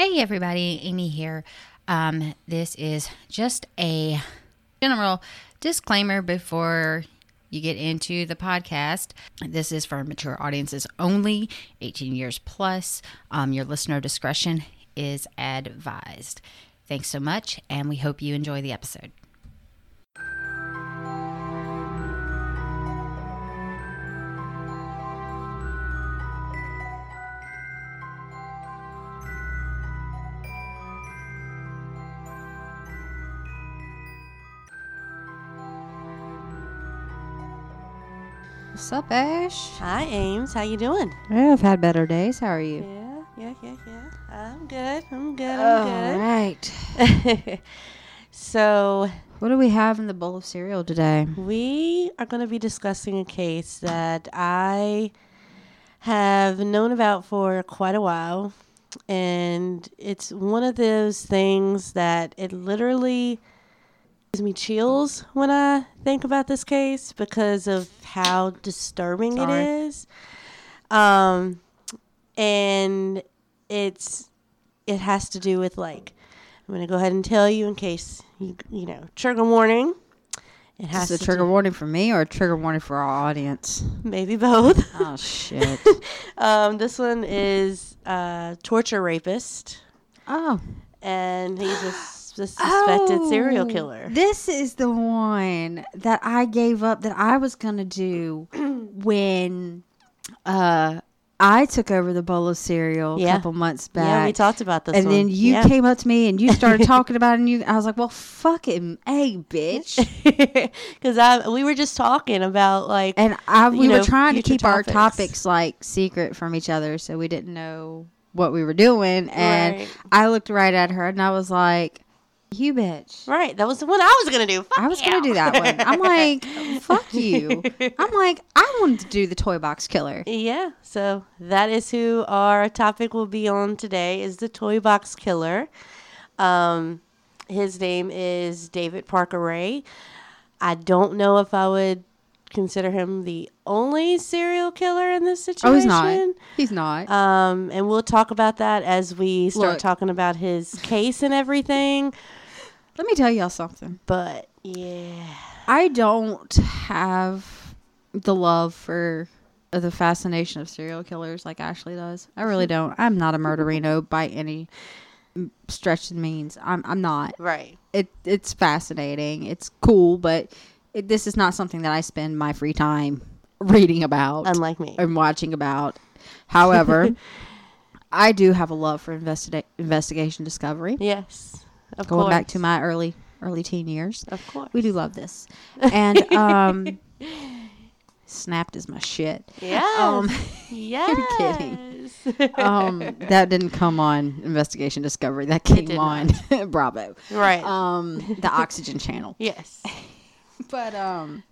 Hey, everybody, Amy here. Um, this is just a general disclaimer before you get into the podcast. This is for mature audiences only, 18 years plus. Um, your listener discretion is advised. Thanks so much, and we hope you enjoy the episode. What's up, Ash? Hi, Ames. How you doing? Yeah, I've had better days. How are you? Yeah, yeah, yeah, yeah. I'm good. I'm good. All I'm right. good. so What do we have in the bowl of cereal today? we are going to be discussing a case that I have known about for quite a while, and it's one of those things that it literally gives me chills when I think about this case because of how disturbing Sorry. it is. Um, and it's it has to do with like I'm gonna go ahead and tell you in case you you know trigger warning. It has this a trigger do- warning for me or a trigger warning for our audience? maybe both. Oh, shit. um, this one is uh, torture rapist, oh. and he's a a suspected serial Oh, killer. This is the one that I gave up that I was going to do when uh, I took over the bowl of cereal a couple months back. Yeah, we talked about this and one. then you yeah. came up to me and you started talking about it and you I was like, "Well, fucking hey, bitch." because I we were just talking about like And I we you were know, trying to keep our topics. topics like secret from each other so we didn't know what we were doing and Right. I looked right at her and I was like, "You bitch." right. That was the one I was gonna do. Fuck I was going to do that one. I'm like, "Fuck you." I'm like, "I wanted to do the toy box killer." Yeah, so that is who our topic will be on today is the toy box killer. Um, his name is David Parker Ray. I don't know if I would consider him the only serial killer in this situation. Oh, he's not. He's not. Um, and we'll talk about that as we start Look. talking about his case and everything. Let me tell y'all something. But yeah, I don't have the love for the fascination of serial killers like Ashley does. I really don't. I'm not a murderino by any stretch of means. I'm I'm not. right. It it's fascinating. It's cool, but it, this is not something that I spend my free time reading about Unlike me. and watching about. However, I do have a love for investiga- investigation discovery. Yes. Of Going course. back to my early early teen years. Of course. We do love this. And um Snapped is my shit. Yeah. Um, yes. kidding. Um that didn't come on Investigation Discovery. That came on Bravo. right. Um the Oxygen channel. yes. But um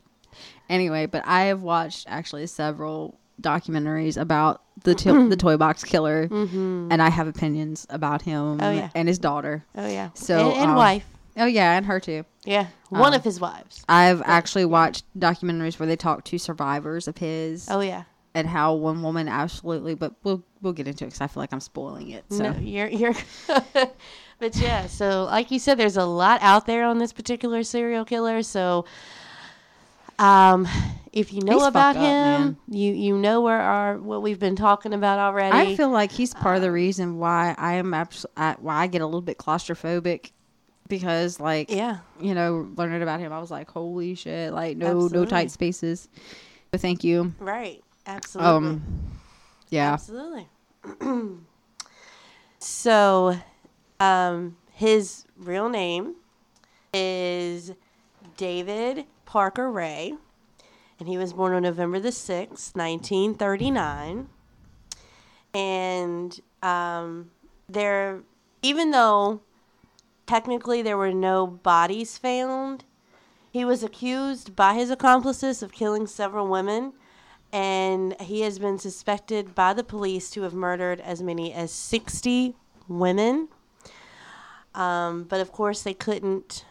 anyway, but I have watched actually several documentaries about the to- the toy box killer and I have opinions about him Mm-hmm. Oh, yeah. and his daughter. Oh yeah. So, and, and um, wife. Oh yeah, and her too. Yeah. One um, of his wives. I've actually watched documentaries where they talk to survivors of his Oh yeah. and how one woman absolutely, but we'll we'll get into it because I feel like I'm spoiling it. So No, you're you're. but yeah, so like you said, there's a lot out there on this particular serial killer. So, um, if you know He's about fucked up, him, man. you you know where our what we've been talking about already. I feel like he's part Um, of the reason why I am abs- I, why I get a little bit claustrophobic because like yeah. you know learning about him I was like holy shit like no no tight spaces. But thank you. Right. Absolutely. Um, yeah. Absolutely. so, um, his real name is David Parker Ray, and he was born on November the 6th, 1939. And um, there, even though technically there were no bodies found, he was accused by his accomplices of killing several women and he has been suspected by the police to have murdered as many as 60 women. Um, but of course, they couldn't.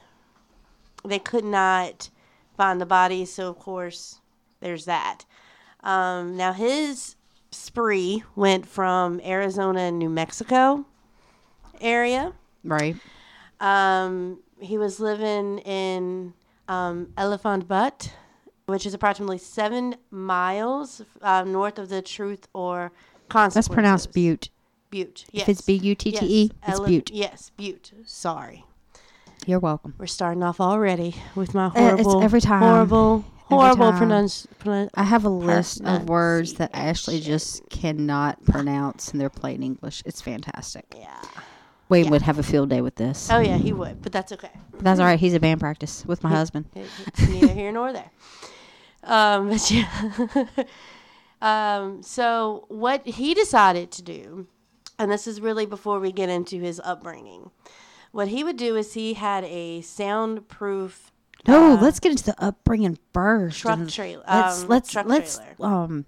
They could not find the body. so of course, there's that. Um, now his spree went from Arizona and New Mexico, area. Right. Um, he was living in um, Elephant Butte, which is approximately seven miles uh, north of the Truth or Consequences. That's pronounced Butte. Butte. Yes. If it's B U T T E, Yes, it's Ele- Butte. Yes, Butte. Sorry. You're welcome. We're starting off already with my Uh, it's horrible, every time. horrible, horrible time. pronunci- pronun- I have a list of words that Ashley just cannot pronounce in their plain English. It's fantastic. Yeah. Wayne Yeah. would have a field day with this. Oh yeah, he would, but that's okay. But that's all right. He's at band practice with my husband. It's neither here nor there. Um, but yeah. um, so what he decided to do, and this is really before we get into his upbringing, what he would do is he had a soundproof. No, uh, let's get into the upbringing first. truck trailer. Let's um, let's truck let's trailer. um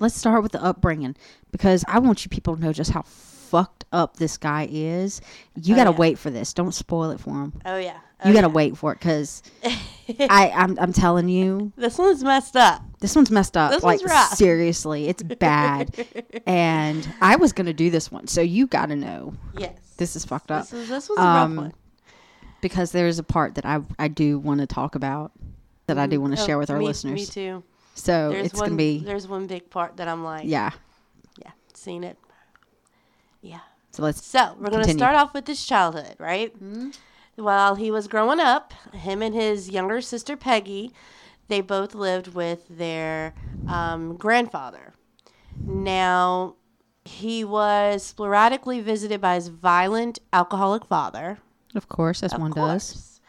let's start with the upbringing because I want you people to know just how fucked up this guy is. You Oh, got to yeah. wait for this. Don't spoil it for him. Oh yeah. You Oh, got to yeah. wait for it because I I'm I'm telling you This one's messed up. this one's messed up. This like one's rough. seriously, it's bad. and I was gonna do this one, so you got to know Yes. This is fucked up This, is, this was a Um, rough one. because there's a part that I I do want to talk about that I do want to Oh, share with our me, listeners. Me too. So There's it's one. gonna be There's one big part that I'm like, yeah. yeah, seen it. Yeah. So let's So we're going to start off with his childhood, right? While he was growing up, him and his younger sister Peggy, they both lived with their um, grandfather. Now, he was sporadically visited by his violent alcoholic father. of course as Of one does.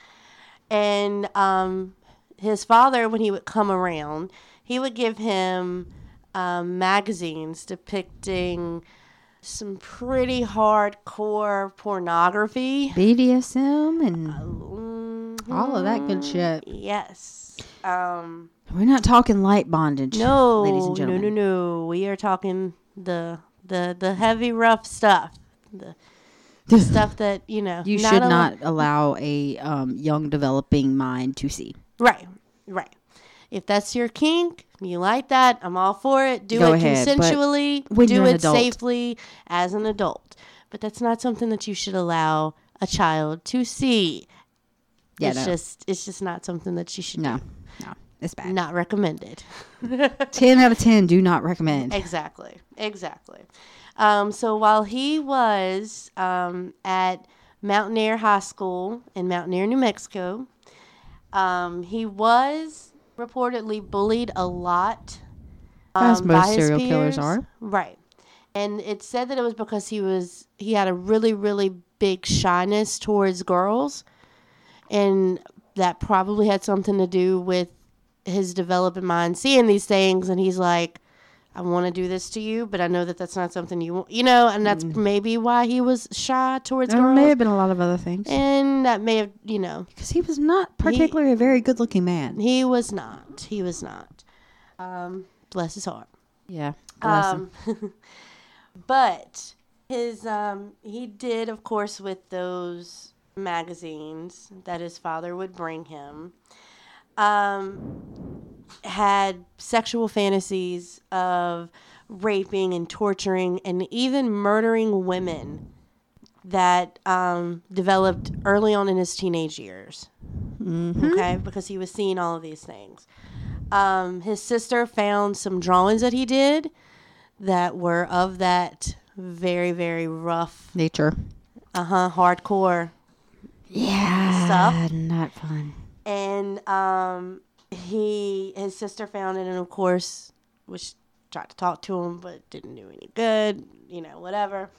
And um, his father, when he would come around, he would give him um, magazines depicting some pretty hardcore pornography. BDSM and Mhm. all of that good shit. Yes. Um, We're not talking light bondage. no, ladies and gentlemen. no, no, no. We are talking the the the heavy, rough stuff. The, the stuff that you know. You not should a- not allow a um, young developing mind to see. Right, right. If that's your kink, you like that, I'm all for it. Do Go it ahead, consensually. do it safely as an adult. But that's not something that you should allow a child to see. Yeah, it's no. just it's just not something that you should No, do. no, it's bad. Not recommended. Ten out of ten do not recommend. Exactly. Exactly. Um, so while he was um, at Mountainair High School in Mountainair, New Mexico, um, he was reportedly bullied a lot. As um, most by his serial killers are. Right. And it said that it was because he was he had a really really big shyness towards girls, and that probably had something to do with his developing mind seeing these things, and he's like, I want to do this to you, but I know that that's not something you want, you know, and that's maybe why he was shy towards There girls. may have been a lot of other things and that may have, you know, because he was not particularly a very good-looking man. he was not. He was not. Um, bless his heart. Yeah. Um, but his um, he did, of course, with those magazines that his father would bring him. Um, had sexual fantasies of raping and torturing and even murdering women that um, developed early on in his teenage years. Okay, because he was seeing all of these things. Um, his sister found some drawings that he did that were of that very, very rough, Nature. uh huh, hardcore. Yeah, Stuff. not fun. And um, he, his sister found it, and of course, was tried to talk to him, but didn't do any good. You know, whatever.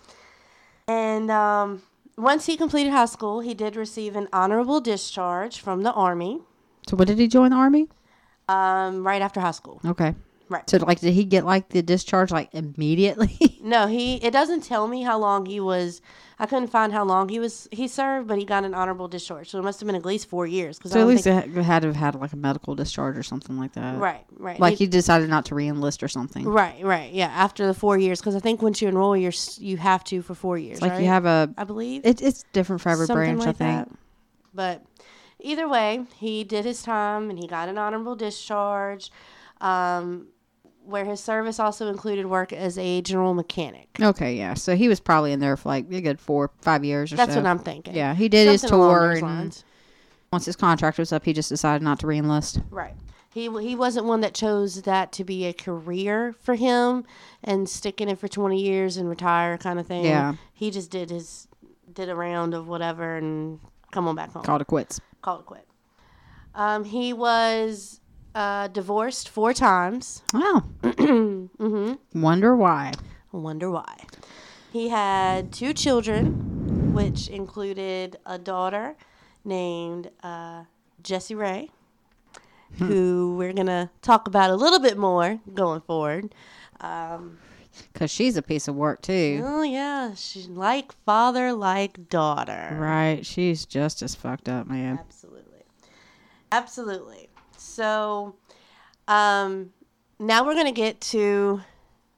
And um, once he completed high school, he did receive an honorable discharge from the army. So, what did he join the army? Um, right after high school. Okay. Right. So, like, did he get like the discharge like immediately? No, he. It doesn't tell me how long he was. I couldn't find how long he was. He served, but he got an honorable discharge, so it must have been at least four years. Because so, at least it had to have had like a medical discharge or something like that. right, right, Like He- he decided not to re-enlist or something. right, right, yeah. After the four years, because I think once you enroll, you're you have to for four years. Like right? you have a. I believe It, it's different for every something branch, like I think. that. But either way, he did his time and he got an honorable discharge. Um, where his service also included work as a general mechanic. Okay, yeah. So he was probably in there for like a good four, five years or something. That's so. what I'm thinking. Yeah, he did his Something along tour, and lines. once his contract was up, he just decided not to reenlist. Right. He he wasn't one that chose that to be a career for him and stick in it for 20 years and retire kind of thing. Yeah. He just did his did a round of whatever and come on back home. Called it quits. Called it quit. Um, he was uh, divorced four times. Wow. mm-hmm. Wonder why. Wonder why. He had two children, which included a daughter named uh, Jessie Ray, who we're going to talk about a little bit more going forward. Um, Because she's a piece of work, too. oh, yeah. She's like father, like daughter. Right. She's just as fucked up, man. Absolutely. Absolutely. So um, now we're going to get to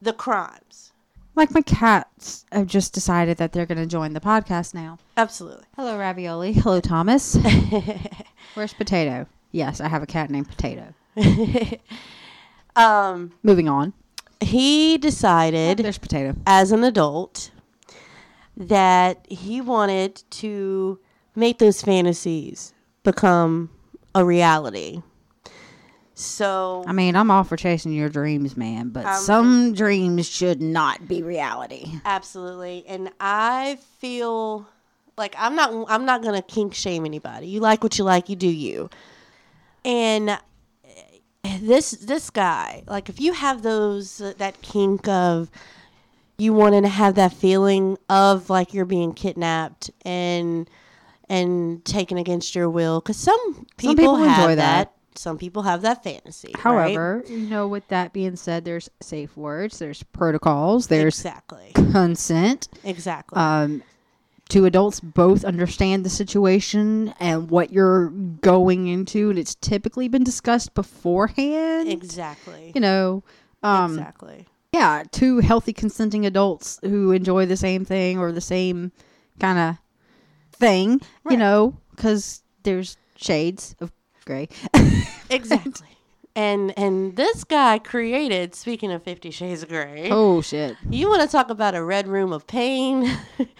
the crimes. Like my cats have just decided that they're going to join the podcast now. Absolutely. Hello, Ravioli. Hello, Thomas. Where's Potato? Yes, I have a cat named Potato. um, Moving on. he decided There's Potato. as an adult that he wanted to make those fantasies become a reality. So I mean, I'm all for chasing your dreams, man, but Um, some dreams should not be reality. absolutely and I feel like I'm not I'm not going to kink shame anybody. You like what you like, you do you. And this this guy, like if you have those that kink of you wanting to have that feeling of like you're being kidnapped and and taken against your will because some people, people have enjoy that. that. Some people have that fantasy right? However, you know, with that being said, there's safe words, there's protocols, there's exactly consent. exactly Um, two adults both understand the situation and what you're going into, and it's typically been discussed beforehand. exactly You know, um, exactly yeah, two healthy consenting adults who enjoy the same thing or the same kind of thing, you know, because there's shades of gray. exactly and and this guy created speaking of 50 shades of gray oh shit! you want to talk about a red room of pain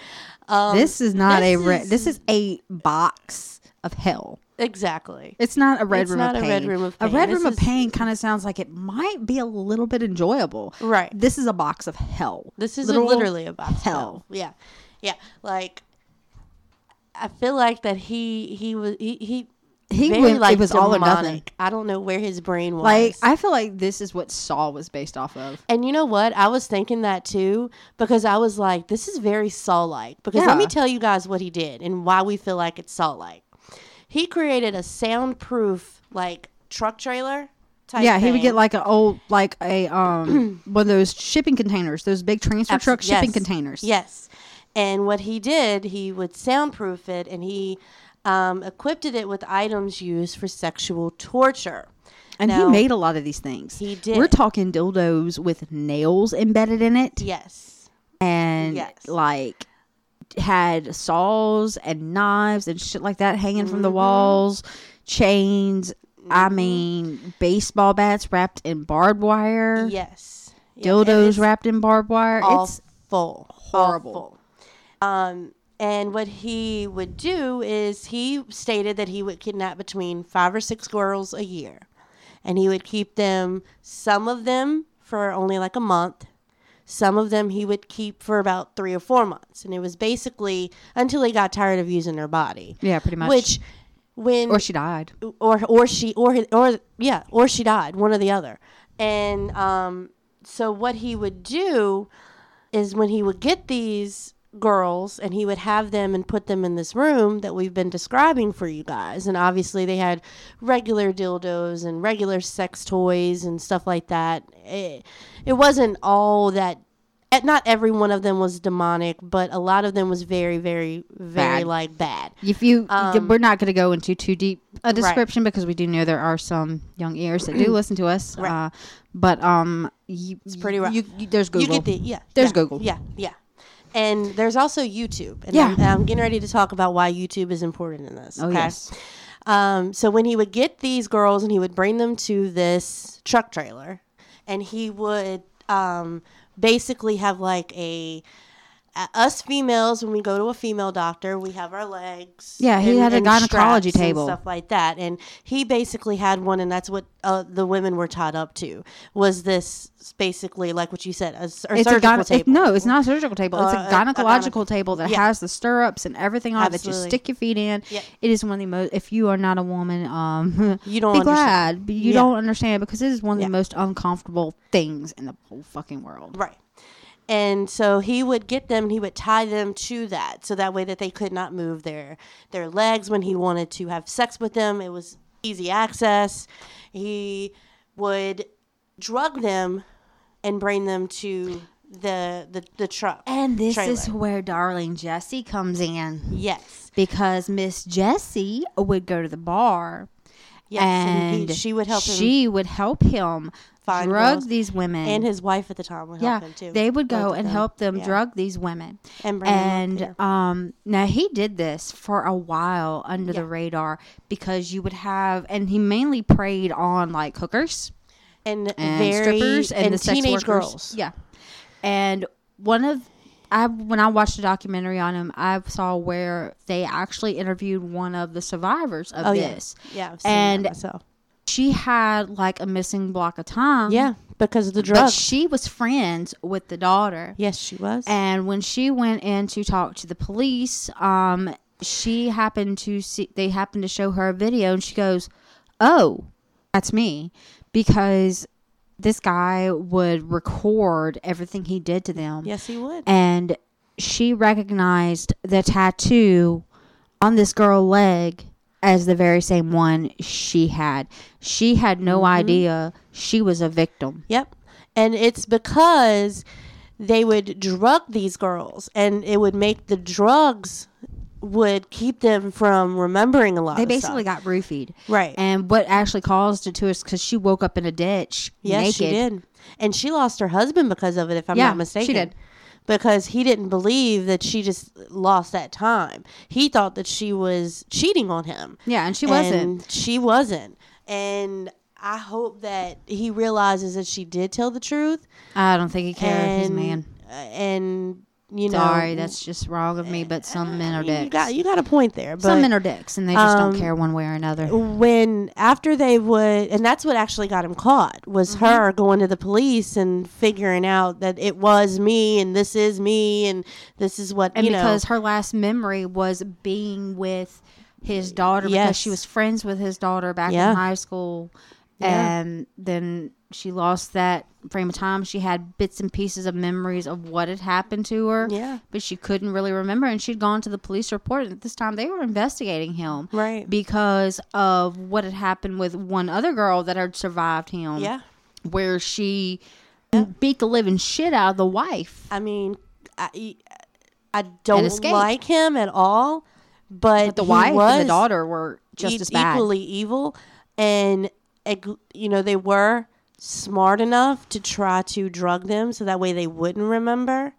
um, this is not a red. This is a box of hell. exactly It's not a red It's room not of a pain. red room of A red This room of pain kind of sounds like it might be a little bit enjoyable. right This is a box of hell. This is Literal literally a box of hell. hell. Yeah, yeah. Like, I feel like that he he was he he He very, went- it like was all or nothing. demonic. I don't know where his brain was. Like I feel like this is what Saw was based off of. and you know what? I was thinking that too because I was like, this is very Saw like. Because let me tell you guys what he did and why we feel like it's Saw like. He created a soundproof like truck trailer. Type yeah, he would get like a old like a um one of those shipping containers, those big transfer Abso- truck shipping yes. containers. Yes. And what he did, he would soundproof it and he um, equipped it with items used for sexual torture. And Now- he made a lot of these things. He did. We're talking dildos with nails embedded in it Yes. and Yes. like had saws and knives and shit like that hanging from Mm-hmm. the walls, chains. I mean, baseball bats wrapped in barbed wire, Yes. Dildos wrapped in barbed wire. Awful. It's horrible. horrible. Um, and what he would do is he stated that he would kidnap between five or six girls a year. And he would keep them, some of them for only like a month. Some of them he would keep for about three or four months. And it was basically until he got tired of using her body. yeah, pretty much. Which, when or she died. or or she or or yeah or she died one or the other and um so what he would do is when he would get these girls and he would have them and put them in this room that we've been describing for you guys and obviously they had regular dildos and regular sex toys and stuff like that it, it wasn't all that eh, not every one of them was demonic but a lot of them was very very very Bad. like bad If you, Um, we're not going to go into too deep a description because we do know there are some young ears that do listen to us. Right. Uh, but um, you, it's pretty rough. You, you, there's Google. You get the yeah. There's yeah, Google. Yeah, yeah. And there's also YouTube. And Yeah. I'm, I'm getting ready to talk about why YouTube is important in this. oh okay? yes. Um, so when he would get these girls and he would bring them to this truck trailer, and he would um, basically have like a us females when we go to a female doctor we have our legs Yeah, he had a gynecology and table. stuff like that and he basically had one and that's what uh, the women were tied up to was this basically like what you said a, a It's a surgical gyne- table it- no, it's not a surgical table. It's Uh, a a- a gyne- gynecological table that yeah. has the stirrups and everything on it that you stick your feet in. Yep. It is one of the most. If you are not a woman, um, You don't be understand. glad you Yeah. don't understand because it is one of Yeah. the most uncomfortable things in the whole fucking world. Right. And so he would get them and he would tie them to that so that way that they could not move their their legs when he wanted to have sex with them. It was easy access. He would drug them and bring them to the the, the truck. And this is where darling Jessie comes in yes. because Miss Jessie would go to the bar. Yes, and he- she would help him She would help him Drug girls. these women. and his wife at the time would yeah, help him too. they would go and them. help them Yeah. drug these women. and bring them up and um now he did this for a while under the radar because you would have and he mainly preyed on like hookers and, and very strippers and, and the sex teenage workers. girls. yeah and one of I when I watched a documentary on him, I saw where they actually interviewed one of the survivors of Oh yeah, this. yeah. Seen And-. She had like a missing block of time. Yeah, because of the But drugs. she was friends with the daughter. yes, she was. And when she went in to talk to the police, um, she happened to see they happened to show her a video, and she goes, "Oh, that's me," because this guy would record everything he did to them, yes, he would. and she recognized the tattoo on this girl leg as the very same one she had. She had no mm-hmm. idea she was a victim. Yep. And it's because they would drug these girls and it would make the drugs would keep them from remembering a lot They basically stuff. got roofied. right. And what actually caused it to us because she woke up in a ditch yes, naked. she did. And she lost her husband because of it if I'm Yeah, not mistaken. she did. Because he didn't believe that she just lost that time. He thought that she was cheating on him. Yeah, and she wasn't. She wasn't. And I hope that he realizes that she did tell the truth. I don't think he cares. if he's and, man. uh, And you know, Sorry, that's just wrong of me. But some men are dicks. you got you got a point there. But some men are dicks, and they just um, don't care one way or another. when after they would, and that's what actually got him caught was Mm-hmm. her going to the police and figuring out that it was me and this is me and this is what And because know. her last memory was being with his daughter because she was friends with his daughter back Yeah. in high school. Yeah. And then she lost that frame of time. She had bits and pieces of memories of what had happened to her. Yeah. But she couldn't really remember. And she'd gone to the police report. And at this time, they were investigating him. Right. Because of what had happened with one other girl that had survived him. Yeah. Where she beat the living shit out of the wife. I mean, I, I don't like him at all, but, But the wife and the daughter were just e- as bad. equally evil, and you know they were smart enough to try to drug them so that way they wouldn't remember.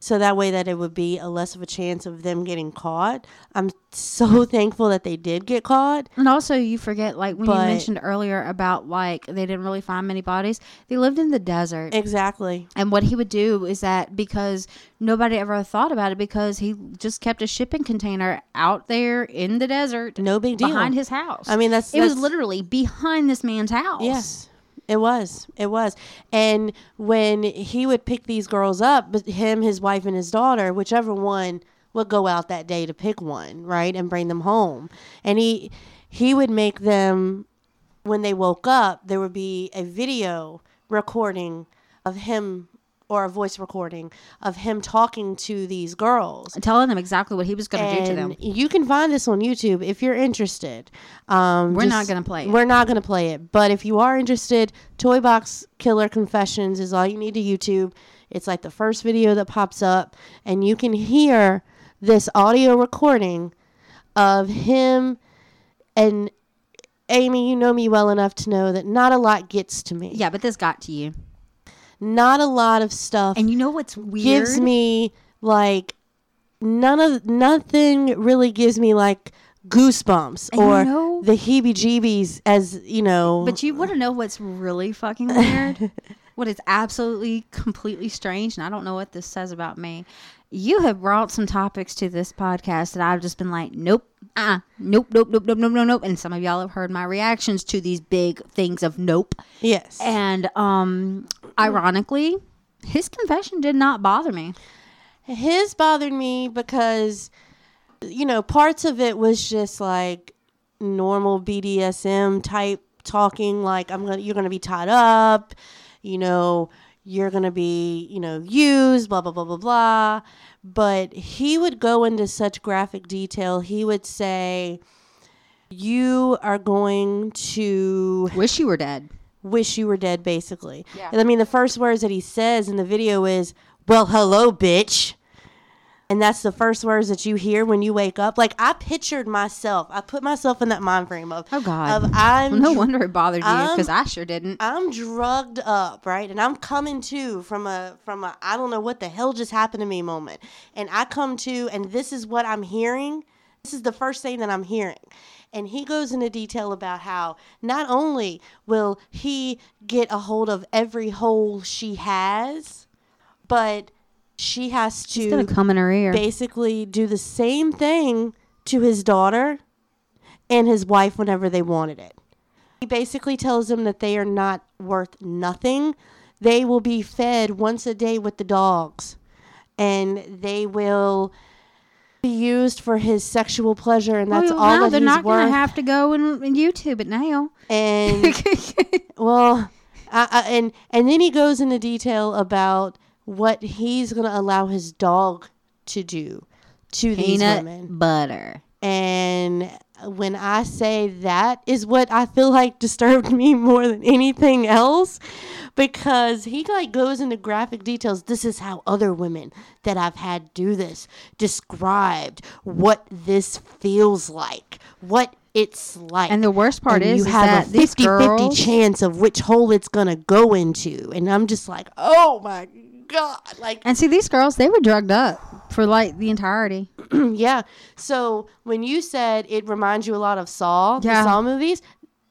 So that way that it would be a less of a chance of them getting caught. I'm so thankful that they did get caught. And also, you forget, like when you mentioned earlier about like they didn't really find many bodies. They lived in the desert, Exactly. and what he would do is that because nobody ever thought about it, because he just kept a shipping container out there in the desert, No big deal. behind his house. I mean, that's it was literally behind this man's house. Yes. It was. It was. And when he would pick these girls up, him, his wife, and his daughter, whichever one would go out that day to pick one, right, and bring them home. And he he would make them when they woke up, there would be a video recording of him or a voice recording of him talking to these girls. telling them exactly what he was going to do to them. You can find this on YouTube if you're interested. Um, We're not gonna play it. We're not going to play it. But if you are interested, Toy Box Killer Confessions is all you need to YouTube. It's like the first video that pops up, and you can hear this audio recording of him. And Amy, you know me well enough to know that not a lot gets to me. Yeah, but this got to you. Not a lot of stuff And you know what's weird? gives me like none of nothing really gives me like goosebumps And you or know- the heebie-jeebies as you know But you want to know what's really fucking weird? what is absolutely completely strange, and I don't know what this says about me. You have brought some topics to this podcast that I've just been like, nope, uh, nope, nope, nope, nope, nope, nope, nope. And some of y'all have heard my reactions to these big things of nope. Yes. And um, ironically, his confession did not bother me. His bothered me because, you know, parts of it was just like normal BDSM type talking, like I'm gonna, you're gonna be tied up, you know, you're gonna be, you know, used, blah blah blah blah blah. But he would go into such graphic detail. He would say, "You are going to." Wish you were dead. wish you were dead basically Yeah. and i mean the first words that he says in the video is well hello bitch and that's the first words that you hear when you wake up like i pictured myself i put myself in that mind frame of Oh God. of i'm no wonder it bothered you because I sure didn't. I'm drugged up, right? And I'm coming to from a from a I don't know what the hell just happened to me moment. And I come to and this is what I'm hearing. This is the first thing that I'm hearing. And he goes into detail about how not only will he get a hold of every hole she has, but she has It's gonna come in her ear. basically do the same thing to his daughter and his wife whenever they wanted it. He basically tells them that they are not worth nothing. They will be fed once a day with the dogs, and they will be used for his sexual pleasure, and that's Oh, all no, that they're he's not gonna have to go and, and YouTube it now. and well, I, I, and and then he goes into detail about what he's going to allow his dog to do to these women. butter. And when I say that is what I feel like disturbed me more than anything else because he like goes into graphic details. This is how other women that I've had do this described what this feels like, what it's like. And the worst part And is, you is have a these 50 girls, 50 chance of which hole it's going to go into. And I'm just like, "Oh my god." Like and see these girls, they were drugged up for like the entirety. yeah. So when you said it reminds you a lot of Saw, Yeah. the Saw movies,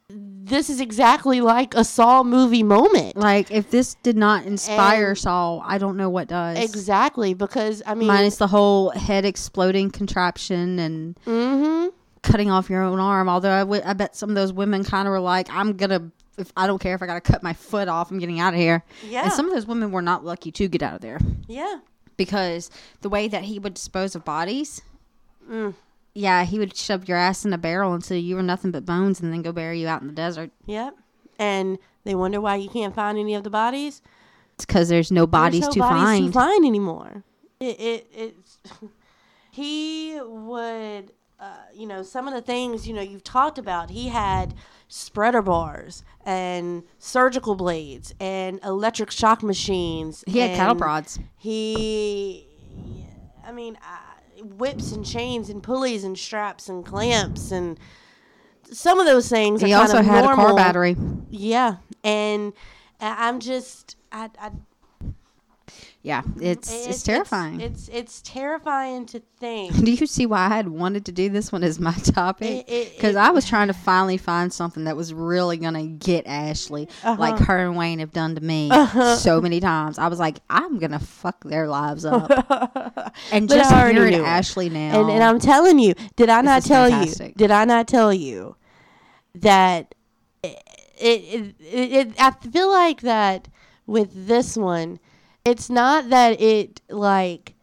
this is exactly like a Saw movie moment. Like if this did not inspire And- Saw, I don't know what does. Exactly, because I mean, Minus the whole head exploding contraption and hmm cutting off your own arm. Although I would- I bet some of those women kind of were like, "I'm gonna." If I don't care if I gotta cut my foot off, I'm getting out of here. Yeah. And some of those women were not lucky to get out of there yeah, because the way that he would dispose of bodies, Mm. yeah, he would shove your ass in a barrel until you were nothing but bones, and then go bury you out in the desert. yep. And they wonder why you can't find any of the bodies. It's because there's no bodies There's to bodies find. to find anymore. It, it it's he would uh, you know some of the things you know you've talked about. He had spreader bars and surgical blades and electric shock machines. He had cattle prods. He, I mean, uh, whips and chains and pulleys and straps and clamps and some of those things. He also had a car battery. Yeah, and I'm just I, I Yeah, it's it's, terrifying. It's, it's terrifying to think. Do you see why I had wanted to do this one as my topic? Because I was trying to finally find something that was really gonna get Ashley, like Uh-huh. her and Wayne have done to me so many times. I was like, I'm gonna fuck their lives up. and just hearing. Ashley now, And, and I'm telling you, did I not tell you? Did I not tell you that it, it, it, it? I feel like that with this one, it's not that it like.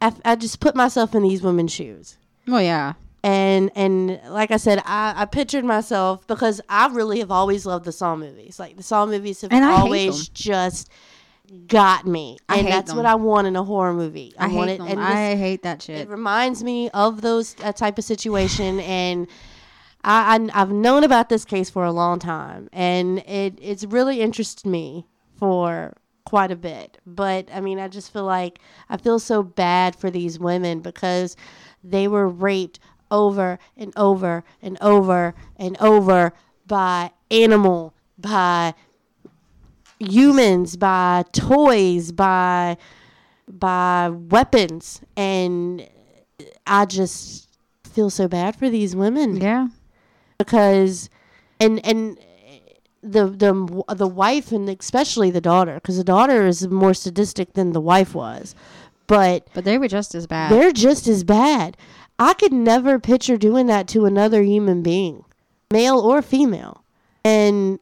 I, I just put myself in these women's shoes. Oh yeah, and and like I said, I, I pictured myself because I really have always loved the Saw movies. Like the Saw movies have always just got me, I and that's them. what I want in a horror movie. I, I, want hate it, them. and this, I hate that shit. it reminds me of those that type of situation, and I, I I've known about this case for a long time, and it it's really interested me for quite a bit. But I mean, I just feel like I feel so bad for these women because they were raped over and over and over and over by animal, by humans, by toys, by by weapons, and I just feel so bad for these women. Yeah, because and and the the the wife and especially the daughter, because the daughter is more sadistic than the wife was, but But they were just as bad. they're just as bad. I could never picture doing that to another human being, male or female, and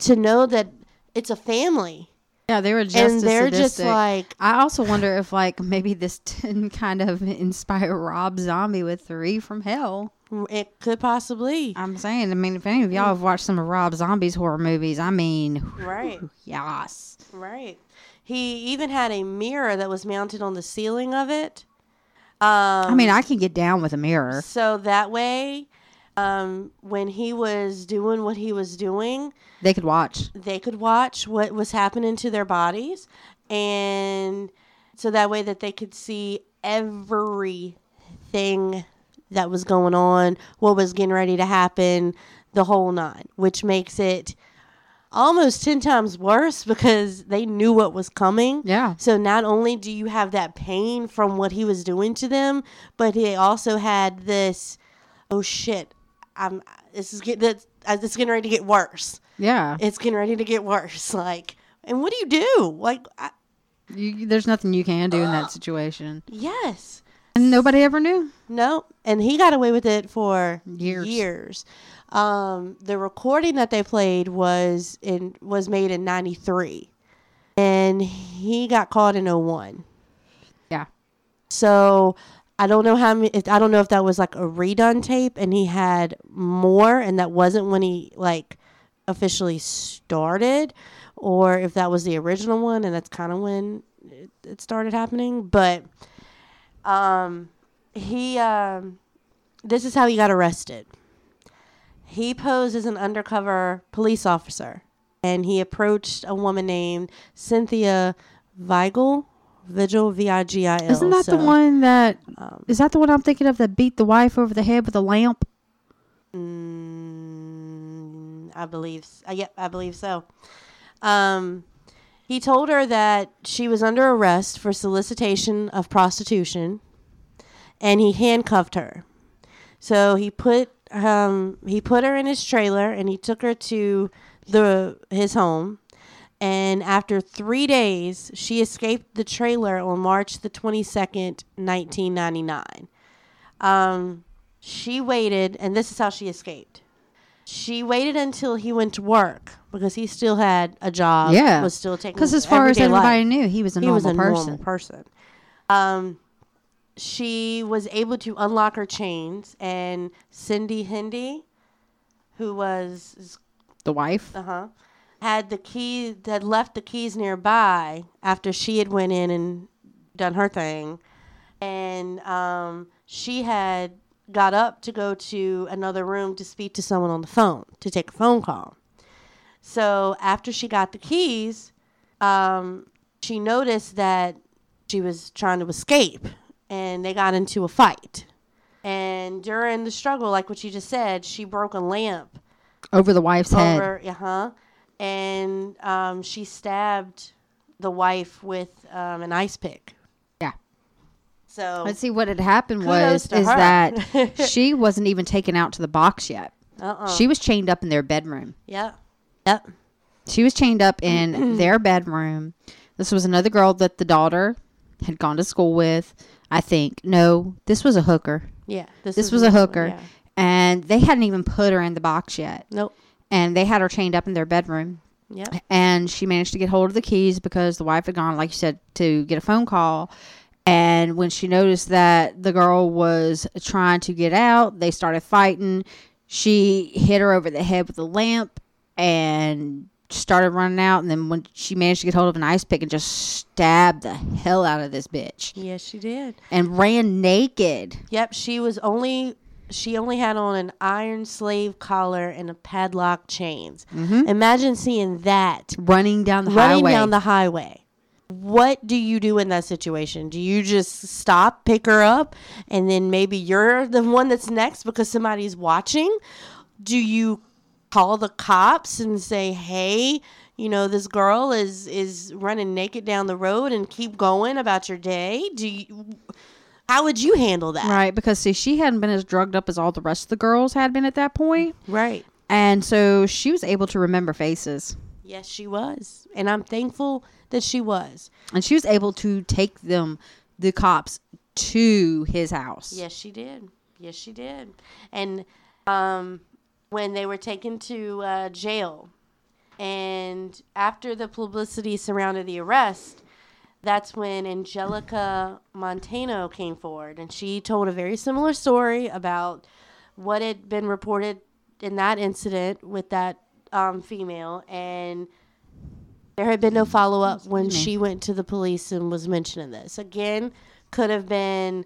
to know that it's a family yeah, they were just and they're just like I also wonder if like maybe this didn't kind of inspire Rob Zombie with Three from Hell. it could possibly I'm saying, I mean, if any of y'all have watched some of Rob Zombie's horror movies, I mean, right. yes. Right. He even had a mirror that was mounted on the ceiling of it. Um, I mean, I can get down with a mirror. so that way, um, when he was doing what he was doing, They could watch. they could watch what was happening to their bodies, and so that way that they could see everything that was going on, what was getting ready to happen, the whole nine, which makes it almost 10 times worse because they knew what was coming. Yeah. So not only do you have that pain from what he was doing to them, but he also had this, oh shit, I'm this is get this it's getting ready to get worse. Yeah. It's getting ready to get worse. Like, and what do you do? Like, I, You, there's nothing you can do in that situation. yes, And nobody ever knew. no, and he got away with it for Years. Years. Um, the recording that they played was in was made in '93, and he got caught in 01. Yeah. So I don't know how many. I don't know if that was like a redone tape, and he had more, and that wasn't when he like officially started, or if that was the original one, and that's kind of when it, it started happening. But um, he um, this is how he got arrested. He posed as an undercover police officer, and he approached a woman named Cynthia Vigil. Vigil, V I G I L. Isn't that the one that um, is that the one I'm thinking of that beat the wife over the head with a lamp? Mm, I believe. Uh, yep, I believe so. Um, he told her that she was under arrest for solicitation of prostitution, and he handcuffed her. So he put um he put her in his trailer and he took her to the his home. And after three days, she escaped the trailer on March the twenty second, nineteen ninety nine. Um, she waited, and this is how she escaped. She waited until he went to work because he still had a job. Yeah. was still taking Because as far as everyday life knew, he was a he normal was a person. normal person. Um, she was able to unlock her chains, and Cindy Hendy, who was The wife. uh huh, had the key had left the keys nearby after she had went in and done her thing, and um, she had got up to go to another room to speak to someone on the phone to take a phone call. So after she got the keys, um, she noticed that she was trying to escape, and they got into a fight. And during the struggle, like what you just said, she broke a lamp Over the wife's head. over, uh huh, and um, she stabbed the wife with um, an ice pick. Yeah. So Let's see what had happened was is her. that she wasn't even taken out to the box yet. uh-uh. She was chained up in their bedroom. Yep. Yep. She was chained up in their bedroom. This was another girl that the daughter had gone to school with. I think. No, this was a hooker. Yeah. This is was a another one, hooker. yeah. And they hadn't even put her in the box yet. Nope. And they had her chained up in their bedroom. Yep. and she managed to get hold of the keys because the wife had gone, like you said, to get a phone call. And when she noticed that the girl was trying to get out, they started fighting. She hit her over the head with a lamp and started running out. And then when she managed to get hold of an ice pick and just stabbed the hell out of this bitch Yes, she did. and ran naked. Yep. She was only. She only had on an iron slave collar and a padlock chains. Mm-hmm. Imagine seeing that Running down the running highway. down the highway. What do you do in that situation? Do you just stop, pick her up, and then maybe you're the one that's next because somebody's watching? Do you call the cops and say, "Hey, you know, this girl is is running naked down the road and keep going about your day?" Do you How would you handle that? Right, because see, she hadn't been as drugged up as all the rest of the girls had been at that point. Right. And so she was able to remember faces. Yes, she was. And I'm thankful that she was. And she was able to take them, the cops, to his house. Yes, she did. Yes, she did. And um, when they were taken to uh, jail, and after the publicity surrounded the arrest, that's when Angelica Montano came forward, and she told a very similar story about what had been reported in that incident with that um, female, and there had been no follow up when she went to the police and was mentioning this. Again, could have been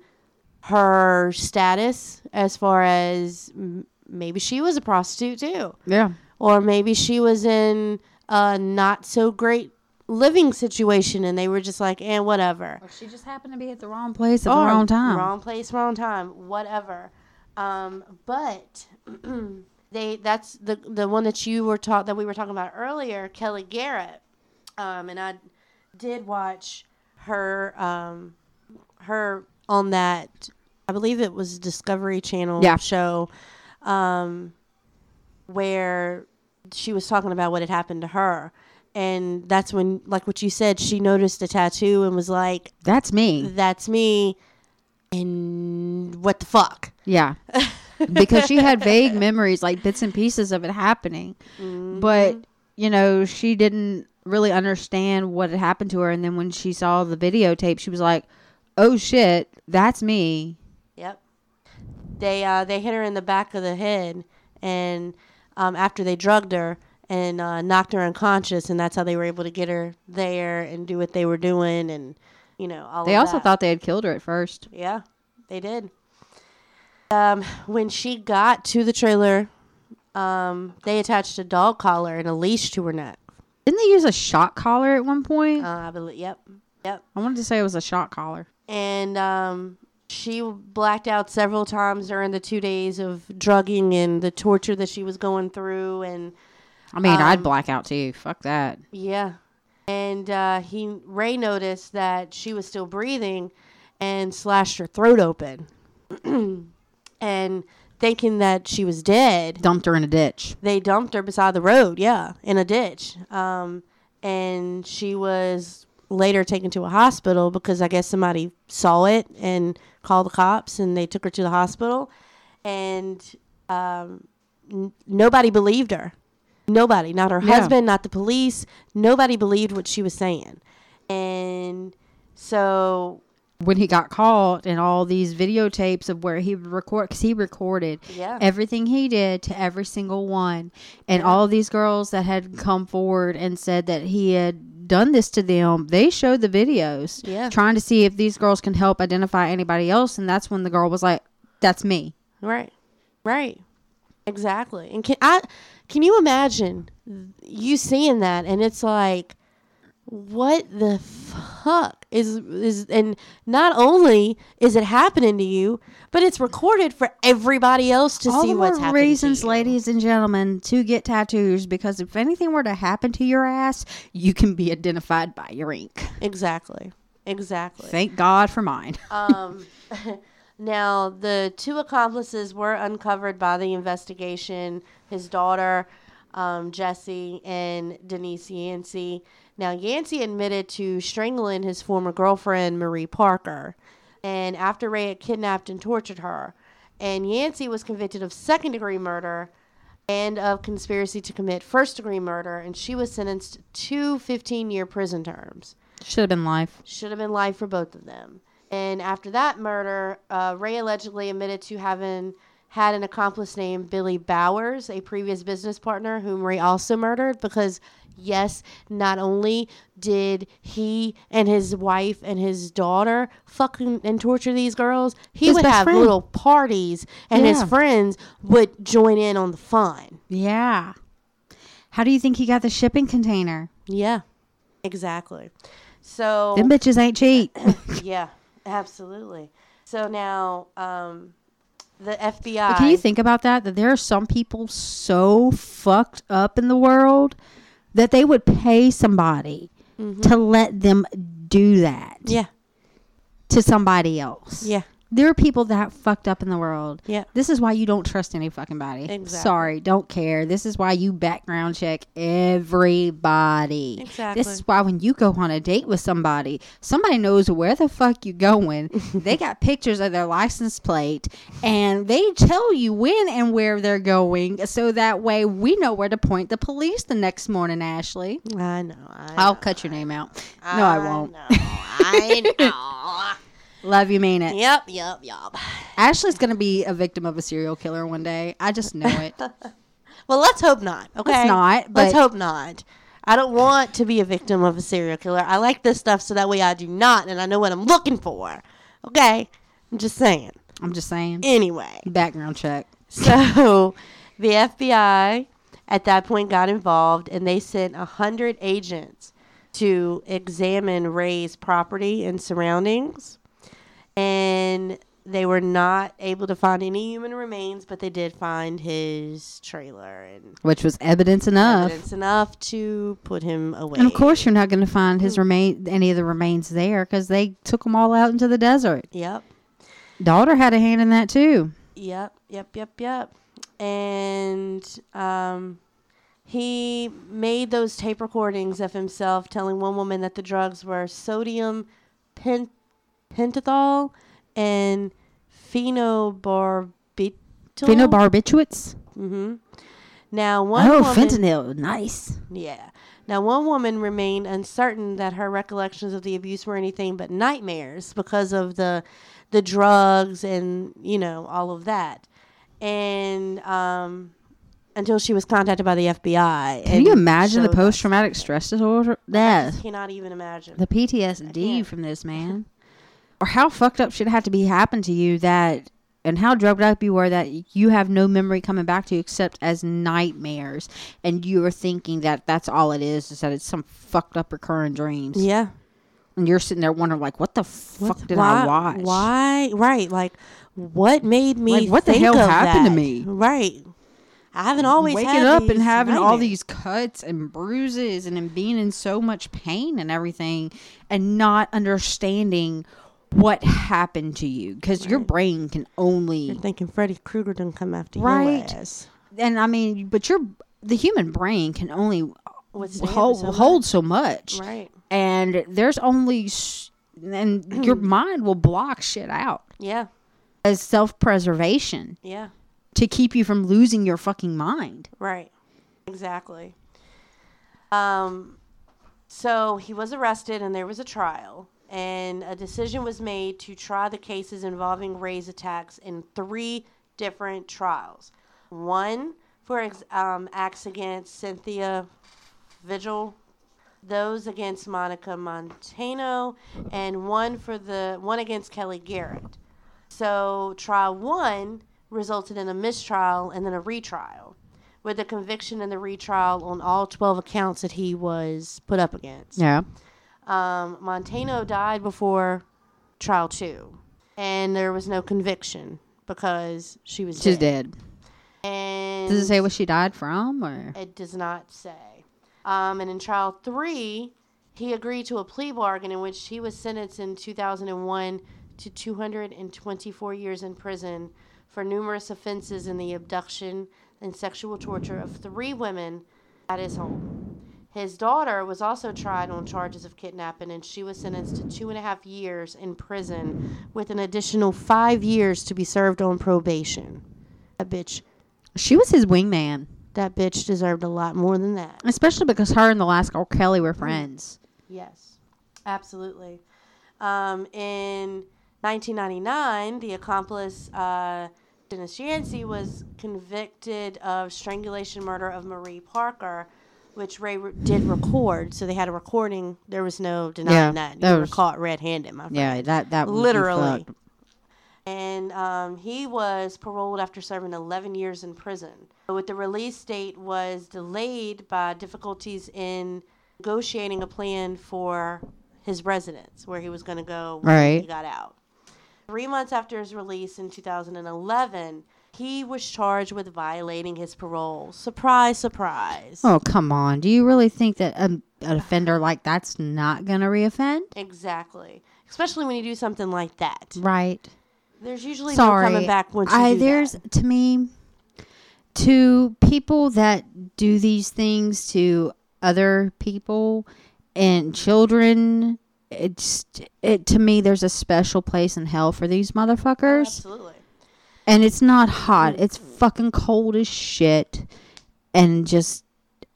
her status as far as m- maybe she was a prostitute too Yeah. or maybe she was in a not so great living situation and they were just like and whatever Or she just happened to be at the wrong place at Or the wrong time. wrong place wrong time whatever um, but they that's the the one that you were taught that we were talking about earlier kelly garrett um, and i did watch her um, her on that i believe it was discovery channel Yeah. show um, where she was talking about what had happened to her and that's when like what you said she noticed a tattoo and was like That's me. that's me and what the fuck Yeah. because she had vague memories, like bits and pieces of it happening. But, you know, she didn't really understand what had happened to her. And then when she saw the videotape, she was like, oh shit, that's me. Yep. They uh, they hit her in the back of the head, and um, after they drugged her and uh, knocked her unconscious, and that's how they were able to get her there and do what they were doing, and you know all. They also that. thought they had killed her at first. Yeah, they did. Um, when she got to the trailer, um, they attached a dog collar and a leash to her neck. Didn't they use a shock collar at one point? Uh, I believe. Yep. Yep. I wanted to say it was a shock collar. and um, she blacked out several times during the two days of drugging and the torture that she was going through and I mean, I'd Um, black out too. Fuck that. yeah and uh, he ray noticed that she was still breathing and slashed her throat open and thinking that she was dead Dumped her in a ditch. they dumped her beside the road yeah in a ditch um, and she was later taken to a hospital because i guess somebody saw it and called the cops and they took her to the hospital and um, n- nobody believed her nobody not her Yeah. husband not the police nobody believed what she was saying and so When he got caught and all these videotapes of where he would record, because he recorded yeah everything he did to every single one. And all these girls that had come forward and said that he had done this to them, they showed the videos Yeah. trying to see if these girls can help identify anybody else. And that's when the girl was like, that's me. Right. Right. Exactly. And can I can you imagine you seeing that and it's like what the fuck is is and not only is it happening to you, but it's recorded for everybody else to all see the what's more happening. reasons, to you. ladies and gentlemen, to get tattoos because if anything were to happen to your ass, you can be identified by your ink. Exactly. Exactly. Thank God for mine. Um, now, the two accomplices were uncovered by the investigation his daughter, um, Jessie, and Denise Yancy. Now, Yancy admitted to strangling his former girlfriend, Marie Parker, and after Ray had kidnapped and tortured her. And Yancy was convicted of second degree murder and of conspiracy to commit first degree murder, and she was sentenced to 15 year prison terms. Should have been life. Should have been life for both of them. And after that murder, uh, Ray allegedly admitted to having had an accomplice named Billy Bowers, a previous business partner whom Ray also murdered. Because, yes, not only did he and his wife and his daughter fucking and torture these girls, he His would have friend. little parties and his friends would join in on the fun. Yeah. How do you think he got the shipping container? Yeah, exactly. So Them bitches ain't cheap. Yeah, absolutely. So now, um, the FBI. But can you think about that? That there are some people so fucked up in the world that they would pay somebody to let them do that Yeah, to somebody else. yeah, There are people that fucked up in the world. Yeah. This is why you don't trust any fucking body. Exactly. Sorry, don't care. This is why you background check everybody. Exactly. This is why when you go on a date with somebody, somebody knows where the fuck you going. they got pictures of their license plate and they tell you when and where they're going so that way we know where to point the police the next morning, Ashley. I know. I I'll know, cut your name out. No, I won't. know, I know. Love you, mean it. yep, yep, yep. Ashley's gonna be a victim of a serial killer one day. I just know it. Well, let's hope not. Okay, Let's not, let's hope not. I don't want to be a victim of a serial killer. I like this stuff so that way I do not, and I know what I'm looking for. Okay, I'm just saying. I'm just saying. Anyway, Background check. so the FBI at that point got involved, and they sent a hundred agents to examine Ray's property and surroundings, and they were not able to find any human remains, but they did find his trailer and Which was evidence enough. evidence enough to put him away. And of course, you're not going to find his remain any of the remains there because they took them all out into the desert. Yep. Daughter had a hand in that too. Yep, yep, yep, yep. And um, he made those tape recordings of himself telling one woman that the drugs were sodium pen- pentothal and phenobarbital. Phenobarbiturates. hmm Now, one Oh, woman, fentanyl. Nice. Yeah. Now, one woman remained uncertain that her recollections of the abuse were anything but nightmares because of the the drugs and you know all of that, and um, until she was contacted by the FBI. Can you imagine the post traumatic stress disorder? I That just cannot even imagine. the PTSD from this man, or how fucked up should have to be happen to you that, and how drugged up you were that you have no memory coming back to you except as nightmares, and you are thinking that that's all it is, is that it's some fucked up recurring dreams, yeah. and you're sitting there wondering like, what the fuck What- did why, I watch? Why? Right. Like, what made me? Like, what the hell happened to me? Right. I haven't always waking up and having all these cuts and bruises and then being in so much pain and everything and not understanding what happened to you because your brain can only You're thinking Freddy Krueger didn't come after you. Right. your ass. and i mean but your the human brain can only hold, so much. hold so much Right. and there's only s- and your mind will block shit out Yeah. as self-preservation Yeah. to keep you from losing your fucking mind Right. Exactly. Um, so he was arrested and there was a trial, and a decision was made to try the cases involving Ray's attacks in three different trials. One for um, acts against Cynthia Vigil, those against Monica Montano, and one for the one against Kelly Garrett. So trial one resulted in a mistrial and then a retrial, with a conviction and the retrial on all 12 accounts that he was put up against. yeah Um, Montano died before trial two, and there was no conviction because she was she's dead. dead And does it say what she died from or it does not say. Um, and in trial three, he agreed to a plea bargain in which he was sentenced in 2001 to 224 years in prison for numerous offenses in the abduction and sexual torture of three women at his home. His daughter was also tried on charges of kidnapping, and she was sentenced to two and a half years in prison with an additional five years to be served on probation. That bitch she was his wingman that bitch deserved a lot more than that. Especially because her and the last girl Kelly were friends. Yes, absolutely. Um, in 1999, the accomplice, uh, Dennis Yancy, was convicted of strangulation murder of Marie Parker, which Ray re- did record. So they had a recording. There was no denying Yeah, that. You that were was- caught red-handed, my friend. Yeah, that that literally. And um, he was paroled after serving 11 years in prison. But with the release date was delayed by difficulties in negotiating a plan for his residence, where he was going to go when Right. he got out. Three months after his release in 2011, he was charged with violating his parole. Surprise, surprise. Oh come on! Do you really think that a, an offender like that's not gonna reoffend? Exactly. Especially when you do something like that. Right. There's usually Sorry, no coming back once you I do there's that. to me to people that do these things to other people and children. It's it to me. There's a special place in hell for these motherfuckers. Absolutely. And it's not hot. Mm. It's fucking cold as shit. And just,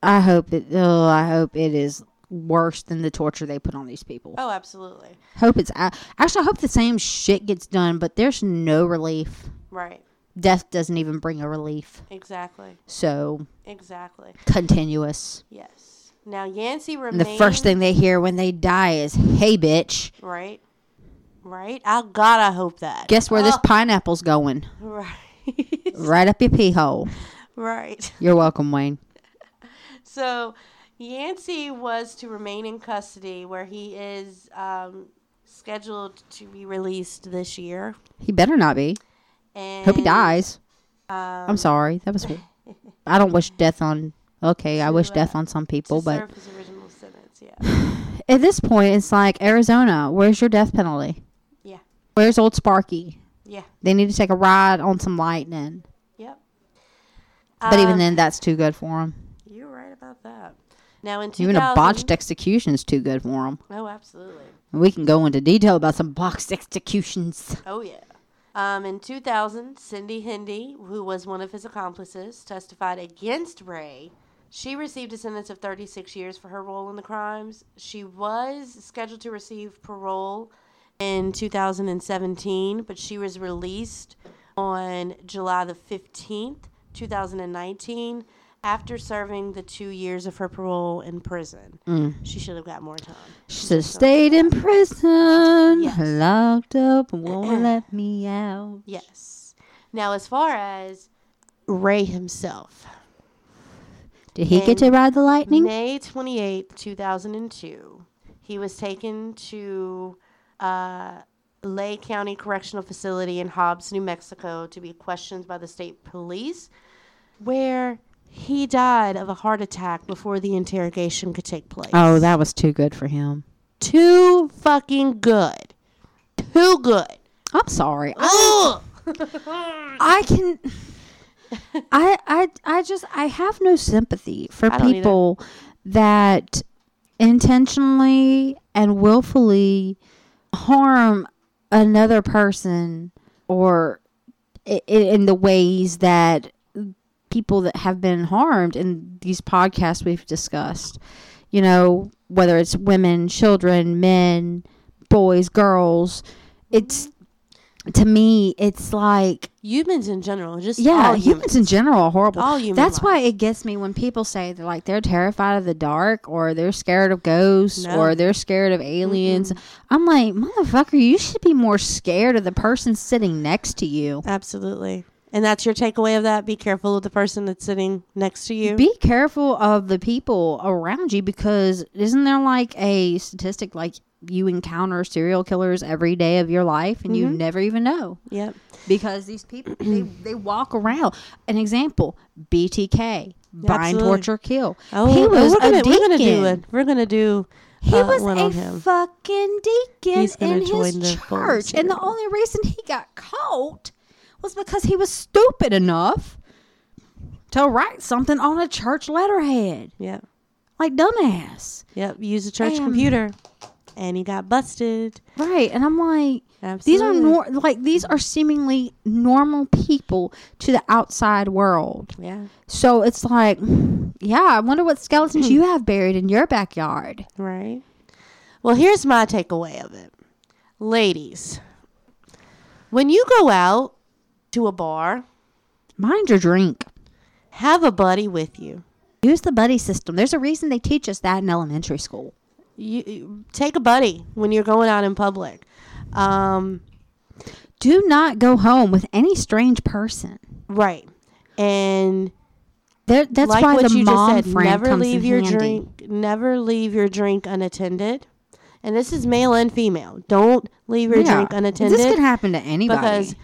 I hope it. Oh, I hope it is worse than the torture they put on these people. Oh, absolutely. Hope it's actually. I hope the same shit gets done, but there's no relief. Right. Death doesn't even bring a relief. Exactly. So Exactly. continuous. Yes. Now Yancy And the first thing they hear when they die is, "Hey, bitch, Right. Right. I God, I hope that. guess where this Oh, pineapple's going? Right. Right up your pee hole." right. You're welcome, Wayne. So Yancy was to remain in custody, where he is um, scheduled to be released this year. He better not be. And Hope he dies. Um, I'm sorry. That was. I don't wish death on. Okay, I wish uh, death on some To people, but serve his original sentence. Yeah. at this point, it's like Arizona. Where's your death penalty? Where's old Sparky? Yeah. They need to take a ride on some lightning. Yep. But even Um, then, that's too good for him. you're right about that. Now in 2000, Even a botched execution is too good for him. Oh, absolutely. We can go into detail about some botched executions. Oh yeah. Um, in 2000, Cindy Hendy, who was one of his accomplices, testified against Ray. She received a sentence of 36 years for her role in the crimes. She was scheduled to receive parole in 2017, but she was released on July the 15th, 2019, after serving the two years of her parole in prison. Mm. She should have got more time. Should have stayed in prison, Yes. locked up, won't let me out. Yes. Now, as far as Ray himself, Did he get to ride the lightning? May 28, 2002, he was taken to uh, Lay County Correctional Facility in Hobbs, New Mexico, to be questioned by the state police, where he died of a heart attack before the interrogation could take place. Oh, that was too good for him. too fucking good. Too good. I'm sorry. I. I can. I I I just I have no sympathy for don't either. people that intentionally and willfully harm another person or in the ways that people that have been harmed in these podcasts we've discussed. You know, whether it's women, children, men, boys, girls. It's to me, it's like humans in general, just yeah, all humans in general are horrible. All human That's why it gets me when people say they're like they're terrified of the dark or they're scared of ghosts No. or they're scared of aliens. I'm like, motherfucker, you should be more scared of the person sitting next to you. Absolutely. And that's your takeaway of that. Be careful of the person that's sitting next to you. Be careful of the people around you because isn't there like a statistic like you encounter serial killers every day of your life and you Mhm. never even know yep. because these people they, they walk around. An example: BTK, bind, Absolutely. torture, kill. Oh, he oh, was we're gonna, a we're gonna do it. We're gonna do. He uh, was a fucking deacon in his the church, and the only reason he got caught was because he was stupid enough to write something on a church letterhead, Yep. like dumbass. Yep. Use a church computer, and he got busted. Right, and I'm like, Absolutely. these are nor- like these are seemingly normal people to the outside world. Yeah. So it's like, yeah, I wonder what skeletons you have buried in your backyard. Right. Well, here's my takeaway of it, ladies. When you go out to a bar, Mind your drink. have a buddy with you. Use the buddy system. There's a reason they teach us that in elementary school. You take a buddy when you're going out in public. Um, Do not go home with any strange person. right. And There, that's like why what the you mom just said, never leave your handy. drink. Never leave your drink unattended. And this is male and female. Don't leave your Yeah. drink unattended. This could happen to anybody. because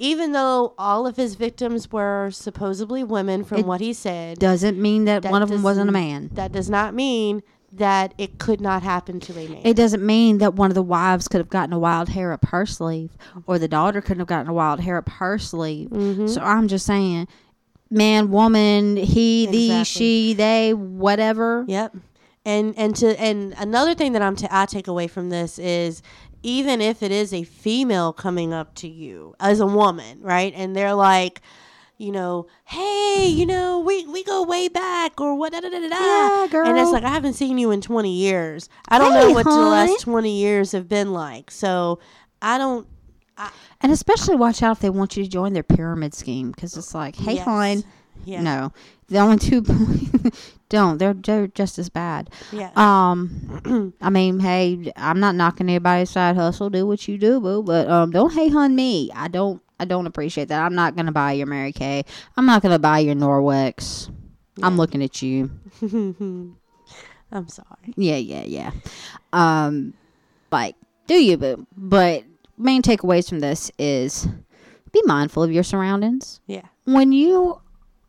even though all of his victims were supposedly women, from It what he said, doesn't mean that, that one of them wasn't a man. that does not mean that it could not happen to a man. It doesn't mean that one of the wives could have gotten a wild hair up her sleeve, or the daughter couldn't have gotten a wild hair up her sleeve. Mm-hmm. So I'm just saying, man, woman, he, thee, Exactly. she, they, whatever. Yep. And and to and another thing that I'm t- I take away from this is even if it is a female coming up to you as a woman, right? And they're like, you know, hey, you know, we we go way back or what da da da da. da." Yeah, And it's like I haven't seen you in 20 years. I don't Hey, know what the last 20 years have been like. So I don't. I, And especially watch out if they want you to join their pyramid scheme because it's like, hey, Yes. hon, Yeah. no, the only two don't. They're they're just as bad. Yeah. Um, I mean, hey, I'm not knocking anybody's side hustle. Do what you do, boo. But um, don't hey hun me. I don't. I don't appreciate that. I'm not gonna buy your Mary Kay. I'm not gonna buy your Norwex. I'm looking at you. I'm sorry. Yeah, yeah, yeah. Um, like, do you, boo? But main takeaways from this is be mindful of your surroundings. Yeah. When you,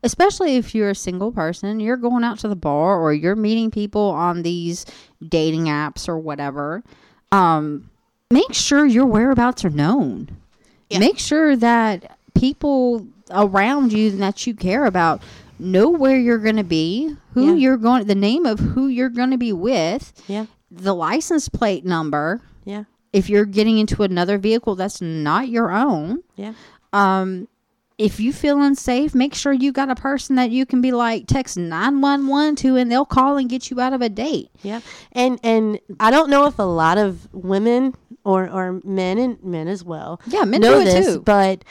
especially if you're a single person, you're going out to the bar or you're meeting people on these dating apps or whatever. Um, make sure your whereabouts are known. Yeah. Make sure that people around you that you care about know where you're going to be, who Yeah. you're going, the name of who you're going to be with, Yeah. the license plate number. Yeah. If you're getting into another vehicle that's not your own, Yeah. um, if you feel unsafe, make sure you got a person that you can be like text nine one one to, and they'll call and get you out of a date. Yeah, and and I don't know if a lot of women or or men and men as well Yeah, men know do it this, too. but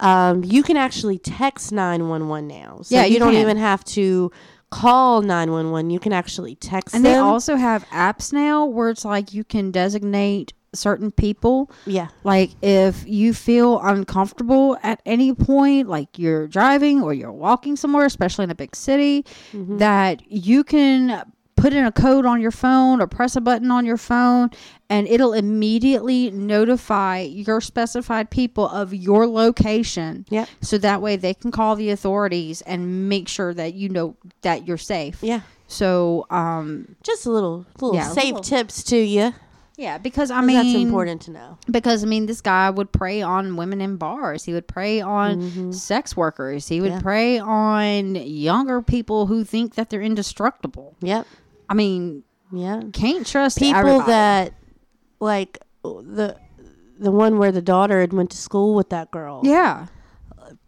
um, you can actually text nine one one now. So Yeah, you, you don't can. even have to call nine one one. You can actually text And them. they also have apps now where it's like you can designate certain people. yeah, Like if you feel uncomfortable at any point, like you're driving or you're walking somewhere, especially in a big city, Mm-hmm. that you can put in a code on your phone or press a button on your phone and it'll immediately notify your specified people of your location. Yeah. So that way they can call the authorities and make sure that you know that you're safe. yeah. So, um, Just a little little Yeah, safe little- tips to you. Yeah, because I mean, that's important to know. because I mean, this guy would prey on women in bars. He would prey on sex workers. He would Mm-hmm. Yeah. prey on younger people who think that they're indestructible. Yep. I mean, Yeah. can't trust People everybody. that like the the one where the daughter had went to school with that girl. yeah,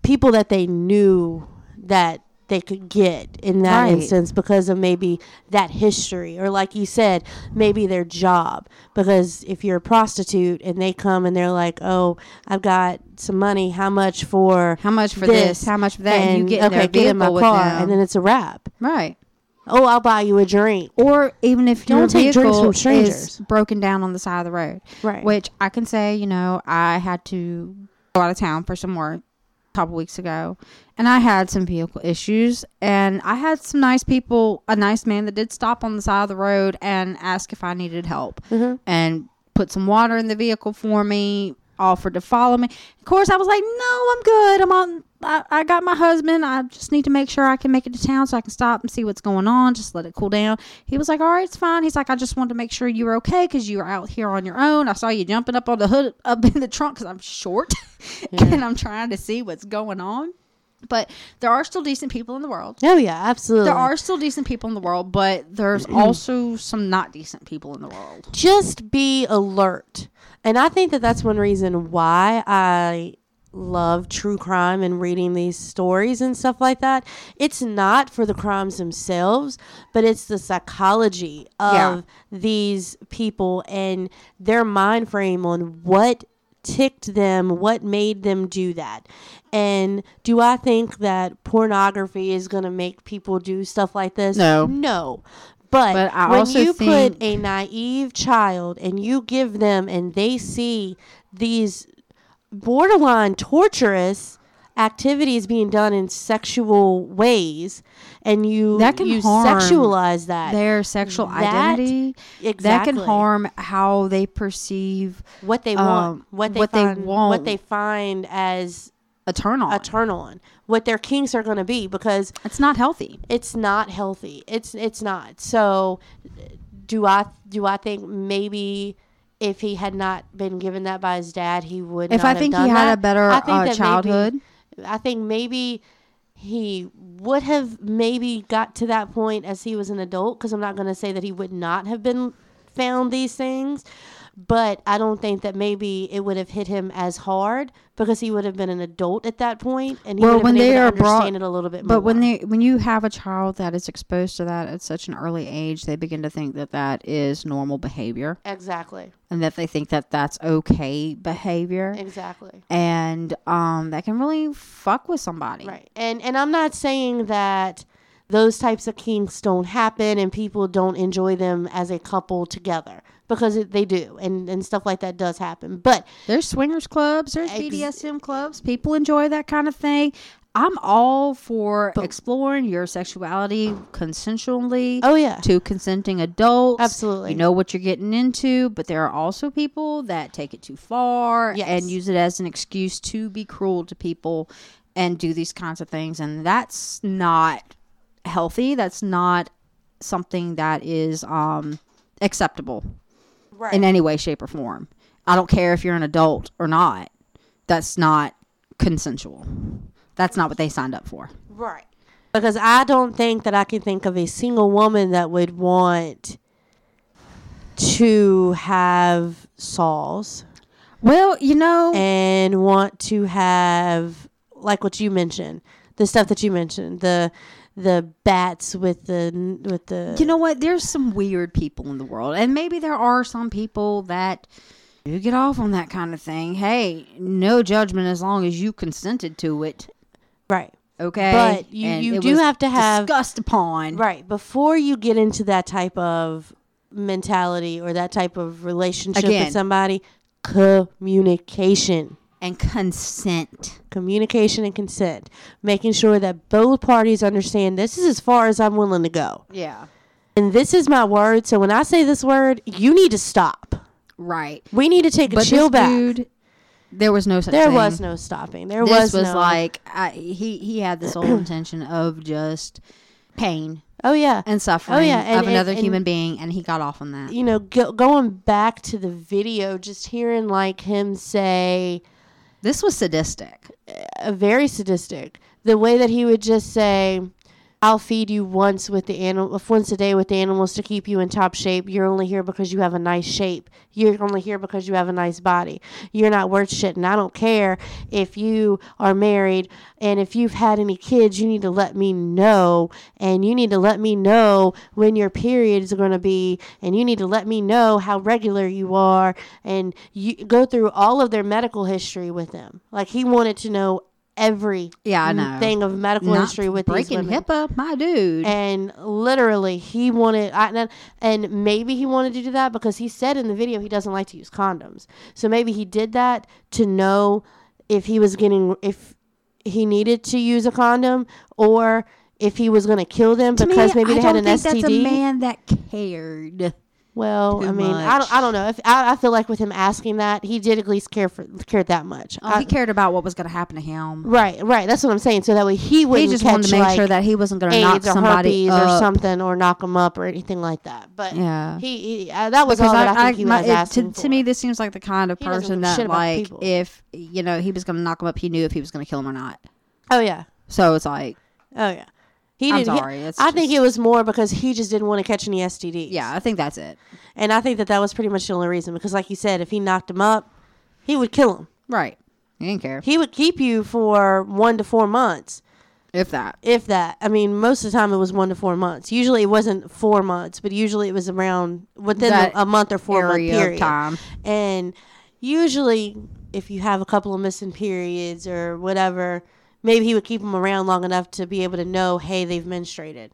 people that they knew that they could get in that Right. instance because of maybe that history or like you said maybe their job because if you're a prostitute and they come and they're like oh i've got some money how much for how much for this? How much for that? And, you get in okay get in my car them. and then it's a wrap right. oh i'll buy you a drink Or even if Don't your take drinks from strangers. broken down on the side of the road, right which I can say, you know, I had to go out of town for some work couple weeks ago, and I had some vehicle issues, and I had some nice people, a nice man that did stop on the side of the road and ask if I needed help, Mhm. and put some water in the vehicle for me. Offered to follow me. Of course, I was like, "No, I'm good. I'm on. I, I got my husband. I just need to make sure I can make it to town so I can stop and see what's going on. Just let it cool down." He was like, "All right, it's fine." He's like, "I just wanted to make sure you were okay because you were out here on your own. I saw you jumping up on the hood, up in the trunk because I'm short, and I'm trying to see what's going on." But there are still decent people in the world. oh yeah absolutely There are still decent people in the world, but there's also some not decent people in the world. just be alert. And I think that that's one reason why I love true crime and reading these stories and stuff like that. It's not for the crimes themselves, but it's the psychology of Yeah. these people and their mind frame on what ticked them, what made them do that. And do I think that pornography is going to make people do stuff like this? No. No. But, But when you put a naive child and you give them and they see these borderline torturous activities being done in sexual ways and you That can you sexualize that Their sexual That- identity that can harm how they perceive what they um, want what they what they find, want. what they find as a turn on. a turn on what their kinks are going to be because it's not healthy. it's not healthy it's it's not so do I do I think maybe if he had not been given that by his dad, he would. If not I have think he done had that? a better I think uh, that maybe- childhood, I think maybe he would have maybe got to that point as he was an adult because I'm not going to say that he would not have been found these things, but I don't think that maybe it would have hit him as hard because he would have been an adult at that point and he Well, would have when been they able are to understand brought- it a little bit more. but when they when you have a child that is exposed to that at such an early age, they begin to think that that is normal behavior exactly, and that they think that that's okay behavior, exactly. and um, that can really fuck with somebody. Right. And and I'm not saying that those types of kinks don't happen and people don't enjoy them as a couple together because it, they do and and stuff like that does happen. But There's swingers clubs, there's Ex- BDSM clubs. People enjoy that kind of thing. I'm all for exploring your sexuality consensually oh yeah. to consenting adults. Absolutely. You know what you're getting into, but there are also people that take it too far Yes. and use it as an excuse to be cruel to people and do these kinds of things. And that's not healthy. That's not something that is um, acceptable Right. in any way, shape, or form. I don't care if you're an adult or not. That's not consensual. That's not what they signed up for. right. Because I don't think that I can think of a single woman that would want to have saws Well, you know, and want to have like what you mentioned, the stuff that you mentioned, the the bats with the with the you know what? There's some weird people in the world, and maybe there are some people that you get off on that kind of thing. Hey, no judgment as long as you consented to it. right. Okay, But you- And you do have to have- discussed upon. Right. Before you get into that type of mentality or that type of relationship Again. with somebody, communication. And consent. Communication and consent. Making sure that both parties understand this is as far as I'm willing to go. Yeah, And this is my word. So when I say this word, you need to stop. right. We need to take a chill this back. dude, there was no such there thing. was no stopping. There this was, was no, like I, he he had the sole intention of just pain oh yeah, and suffering Oh yeah, and- of another and- human being, and he got off on that. you know, go, going back to the video, just hearing like him say, This was sadistic. uh, very sadistic. The way that he would just say, "I'll feed you once with the animal, once a day with the animals to keep you in top shape. You're only here because you have a nice shape. You're only here because you have a nice body. You're not worth shit, and I don't care if you are married and if you've had any kids. You need to let me know, and you need to let me know when your periods are going to be, and you need to let me know how regular you are, and you go through all of their medical history with them. Like he wanted to know every Yeah, thing of medical Not history with these breaking women. HIPAA, my dude. And literally, he wanted, I, and- maybe he wanted to do that because he said in the video he doesn't like to use condoms. So maybe he did that to know if he was getting, if he needed to use a condom or if he was going to kill them To me, because maybe they had an think STD. That's a man that cared. Well, too I mean, I don't, I don't know. If I, I feel like with him asking that, he did at least care for cared that much. Oh, I- he cared about what was going to happen to him. right, right. That's what I'm saying. So that way he He wouldn't just catch wanted to make like, sure that he wasn't going to knock or somebody up. or something or knock them up or anything like that. But Yeah. he, he uh, that was because all that I, I, think he my- was it- asking to, for. to me, this seems like the kind of He person give a shit that, like, people. if you know he was going to knock him up, he knew if he was going to kill him or not. oh yeah, So it's like, oh yeah. He I'm didn't. sorry, it's I think it was more because he just didn't want to catch any STDs. yeah, I think that's it. and I think that that was pretty much the only reason because, like you said, if he knocked him up, he would kill him. Right. He didn't care He would keep you for one to four months, if that. if that. I mean, most of the time it was one to four months. Usually it wasn't four months, but usually it was around within That a, month or four month area of period. time. And usually, if you have a couple of missing periods or whatever, maybe he would keep them around long enough to be able to know, hey, they've menstruated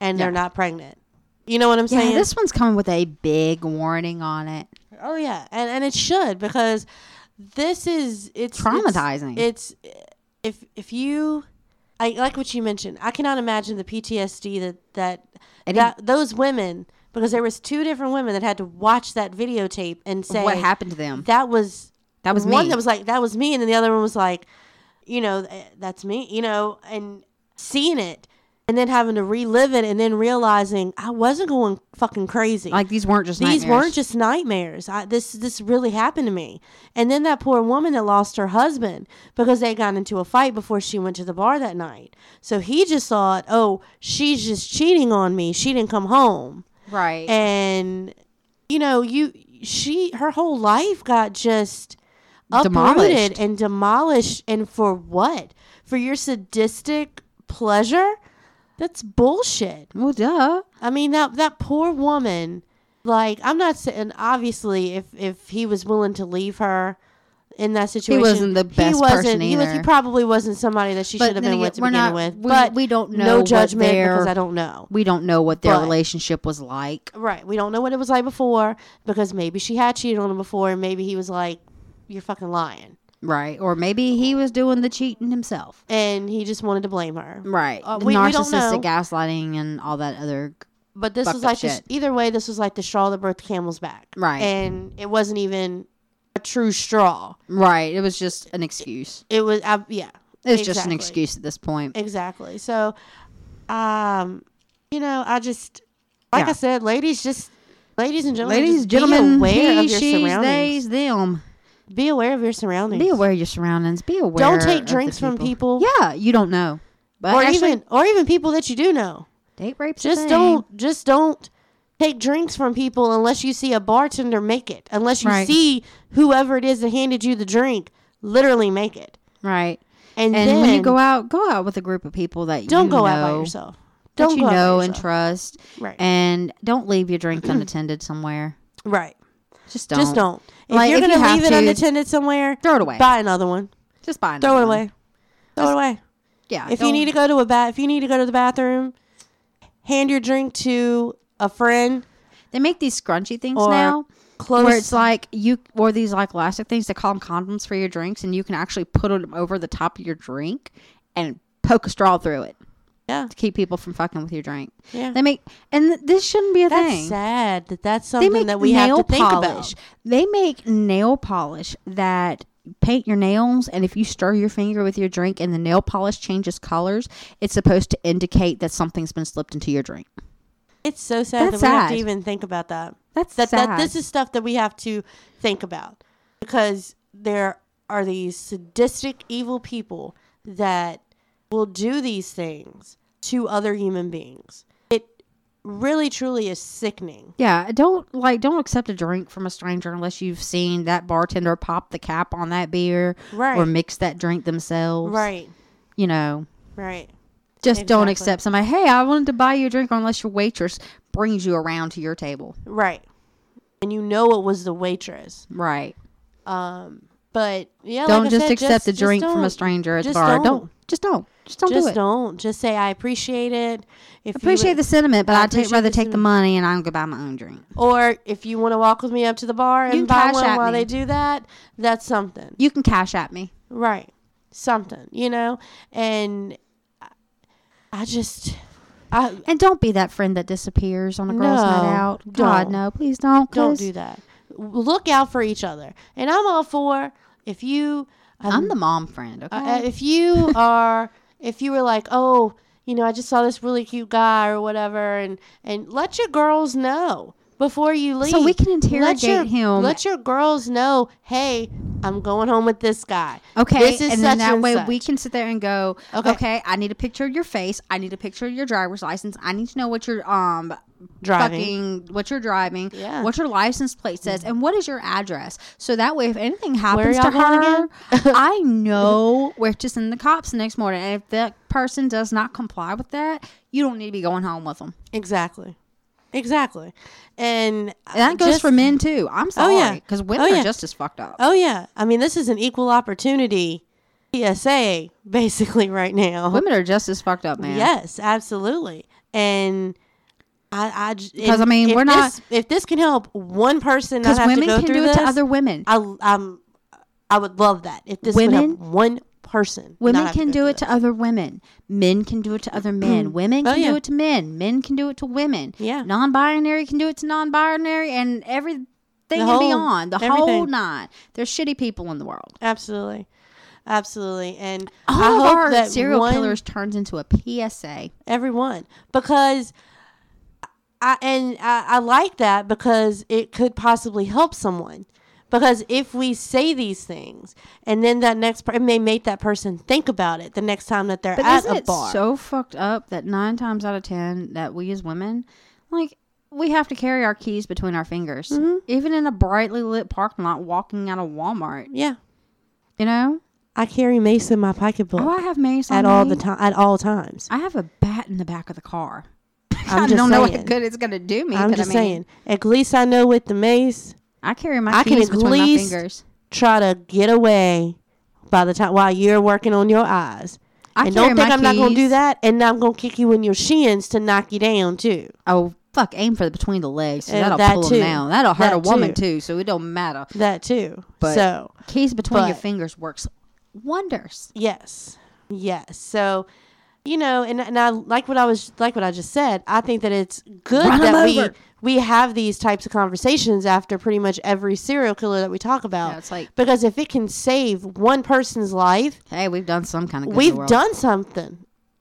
and they're not pregnant. You know what I'm Yeah, saying? this one's coming with a big warning on it. oh yeah, and and it should because this is it's Traumatizing. It's, it's if if you. I like what you mentioned. I cannot imagine the PTSD that that, that those women because there was two different women that had to watch that videotape and say what happened to them? that was That was one me. that was like that was me and then the other one was like you know "Eh, that's me you know and seeing it and then having to relive it and then realizing I wasn't going fucking crazy. Like these weren't just these nightmares. weren't just nightmares. I, this this really happened to me. And then that poor woman that lost her husband because they got into a fight before she went to the bar that night. So he just thought, "Oh, she's just cheating on me. She didn't come home." right. And you know, you she her whole life got just. Uprooted and demolished and for what? For your sadistic pleasure? That's bullshit. well, duh. I mean that that poor woman. Like I'm not saying obviously if if he was willing to leave her in that situation, he wasn't the best He wasn't. person he was. He probably wasn't somebody that she should have been again, with to begin not- with. we- but we don't know no judgment their- because I don't know. We don't know what their But- relationship was like. Right. We don't know what it was like before because maybe she had cheated on him before, and maybe he was like, "You're fucking lying," Right. Or maybe he was doing the cheating himself. and he just wanted to blame her. Right. Uh, we- we. Narcissistic gaslighting and all that other. But this was like this, either way. This was like the straw that broke the camel's back. Right. And it wasn't even a true straw. Right. It was just an excuse. It was, uh, yeah. It was just an excuse at this point. Exactly. So, um, you know, I just like Yeah. I said, ladies, just ladies and gentlemen, Ladies, just gentlemen, be aware he, of your she's, surroundings. theys, them. Be aware of your surroundings. Be aware of your surroundings. Be aware. Don't take drinks from people. Yeah, you don't know. But or actually, even or even people that you do know. date rape's Just don't just don't take drinks from people unless you see a bartender make it. Unless you Right. see whoever it is that handed you the drink literally make it. Right. And, And then when you go out, go out with a group of people that don't you go know, out by yourself. Don't you go out by know and trust, Right. and don't leave your drink unattended somewhere. right. Just don't. Just don't. If Like, you're if gonna leave it to, unattended somewhere, Throw it away. buy another one. Just buy Another Throw it one. away. Throw it away. Yeah. If you need to go to a bath, if you need to go to the bathroom, hand your drink to a friend. they make these scrunchy things now. Close. Where it's like you, or these like elastic things. They call them condoms for your drinks, and you can actually put them over the top of your drink and poke a straw through it yeah, to keep people from fucking with your drink. yeah. They make, and th- this shouldn't be a That's thing. sad that that's something that we have to think polish. about. They make nail polish that paint your nails, and if you stir your finger with your drink and the nail polish changes colors, it's supposed to indicate that something's been slipped into your drink. It's so sad That's that we have to even think about that. That's That, sad. that this is stuff that we have to think about because there are these sadistic, evil people that will do these things to other human beings. It really, truly is sickening. Yeah, don't like don't accept a drink from a stranger unless you've seen that bartender pop the cap on that beer Right. or mix that drink themselves. Right. You know, Right. just don't Exactly. accept somebody. Hey, I wanted to buy you a drink unless your waitress brings you around to your table. Right. And you know it was the waitress. Right. Um, but yeah, don't like just said, accept a drink from a stranger at the bar. Don't. don't. just don't. Just don't Just do it. don't. Just say I appreciate it. If Appreciate would- the sentiment, but I I'd take, rather the take the money and I'm gonna buy my own drink. Or if you want to walk with me up to the bar and buy one while me. they do that, that's something. You can cash at me. Right. Something, you know? And I- I just I And don't be that friend that disappears on a girl's night out. God, don't. no, please don't. Don't do that. Look out for each other. And I'm all for if you I'm the mom friend, okay? Uh, if you are, if you were like, oh, you know, I just saw this really cute guy or whatever, and and let your girls know before you leave. So we can Let interrogate your- him. Let your girls know, hey, I'm going home with this guy. Okay, this is and then such that and way we can sit there and go, Okay. okay. I need a picture of your face. I need a picture of your driver's license. I need to know what your um Driving. fucking what you're driving, Yeah. what your license plate says, and what is your address. So that way, if anything happens to her. I know where to send the cops the next morning. And if that person does not comply with that, you don't need to be going home with them. Exactly. Exactly. And uh, And that goes just- for men too. I'm sorry, Oh, yeah. because women Oh, are just as fucked up. Oh yeah, I mean this is an equal opportunity PSA basically right now. Women are just as fucked up, man. Yes, absolutely. And I I if- mean, if we're this- not- If this can help one person because women can do it this, to other women. I, I'm, I would love that if this would Women- help one person. Women can do it to other women. Men can do it to other men. Mm. Women Oh, can yeah. do it to men. Men can do it to women. Yeah. Non-binary can do it to non-binary, and everything The and whole- beyond. The whole nine. There's shitty people in the world. Absolutely. absolutely. And All I of hope our that serial one, killers turns into a PSA. everyone because I and I, I like that because it could possibly help someone. Because if we say these things, and then that next, per- it may make that person think about it the next time that they're But at isn't a it bar. so fucked up that nine times out of ten that we as women, like, we have to carry our keys between our fingers, Mm-hmm. even in a brightly lit parking lot, walking out of Walmart. yeah, You know? I carry mace in my pocketbook Oh, I have mace on at all the time. At all times, I have a bat in the back of the car. I'm I just don't know what good it's gonna do me. I'm but just I mean, saying. At least I know with the mace, I carry my I can at between least- my fingers. try to get away by the time while you're working on your eyes. I and carry don't think my I'm not gonna do keys- that, and I'm gonna kick you in your shins to knock you down too. Oh fuck! Aim for the between the legs. So Uh, that'll that pull too. them down. That'll hurt That a woman too. too. So it don't matter. That too. But- so Keys between your But- fingers works wonders. yes, yes. So you know, and and I like what I was like what I just said. I think that it's good Run 'em that we over. We have these types of conversations after pretty much every serial killer that we talk about. Yeah, it's like because if it can save one person's life, hey, we've done some kind of good in the we've done something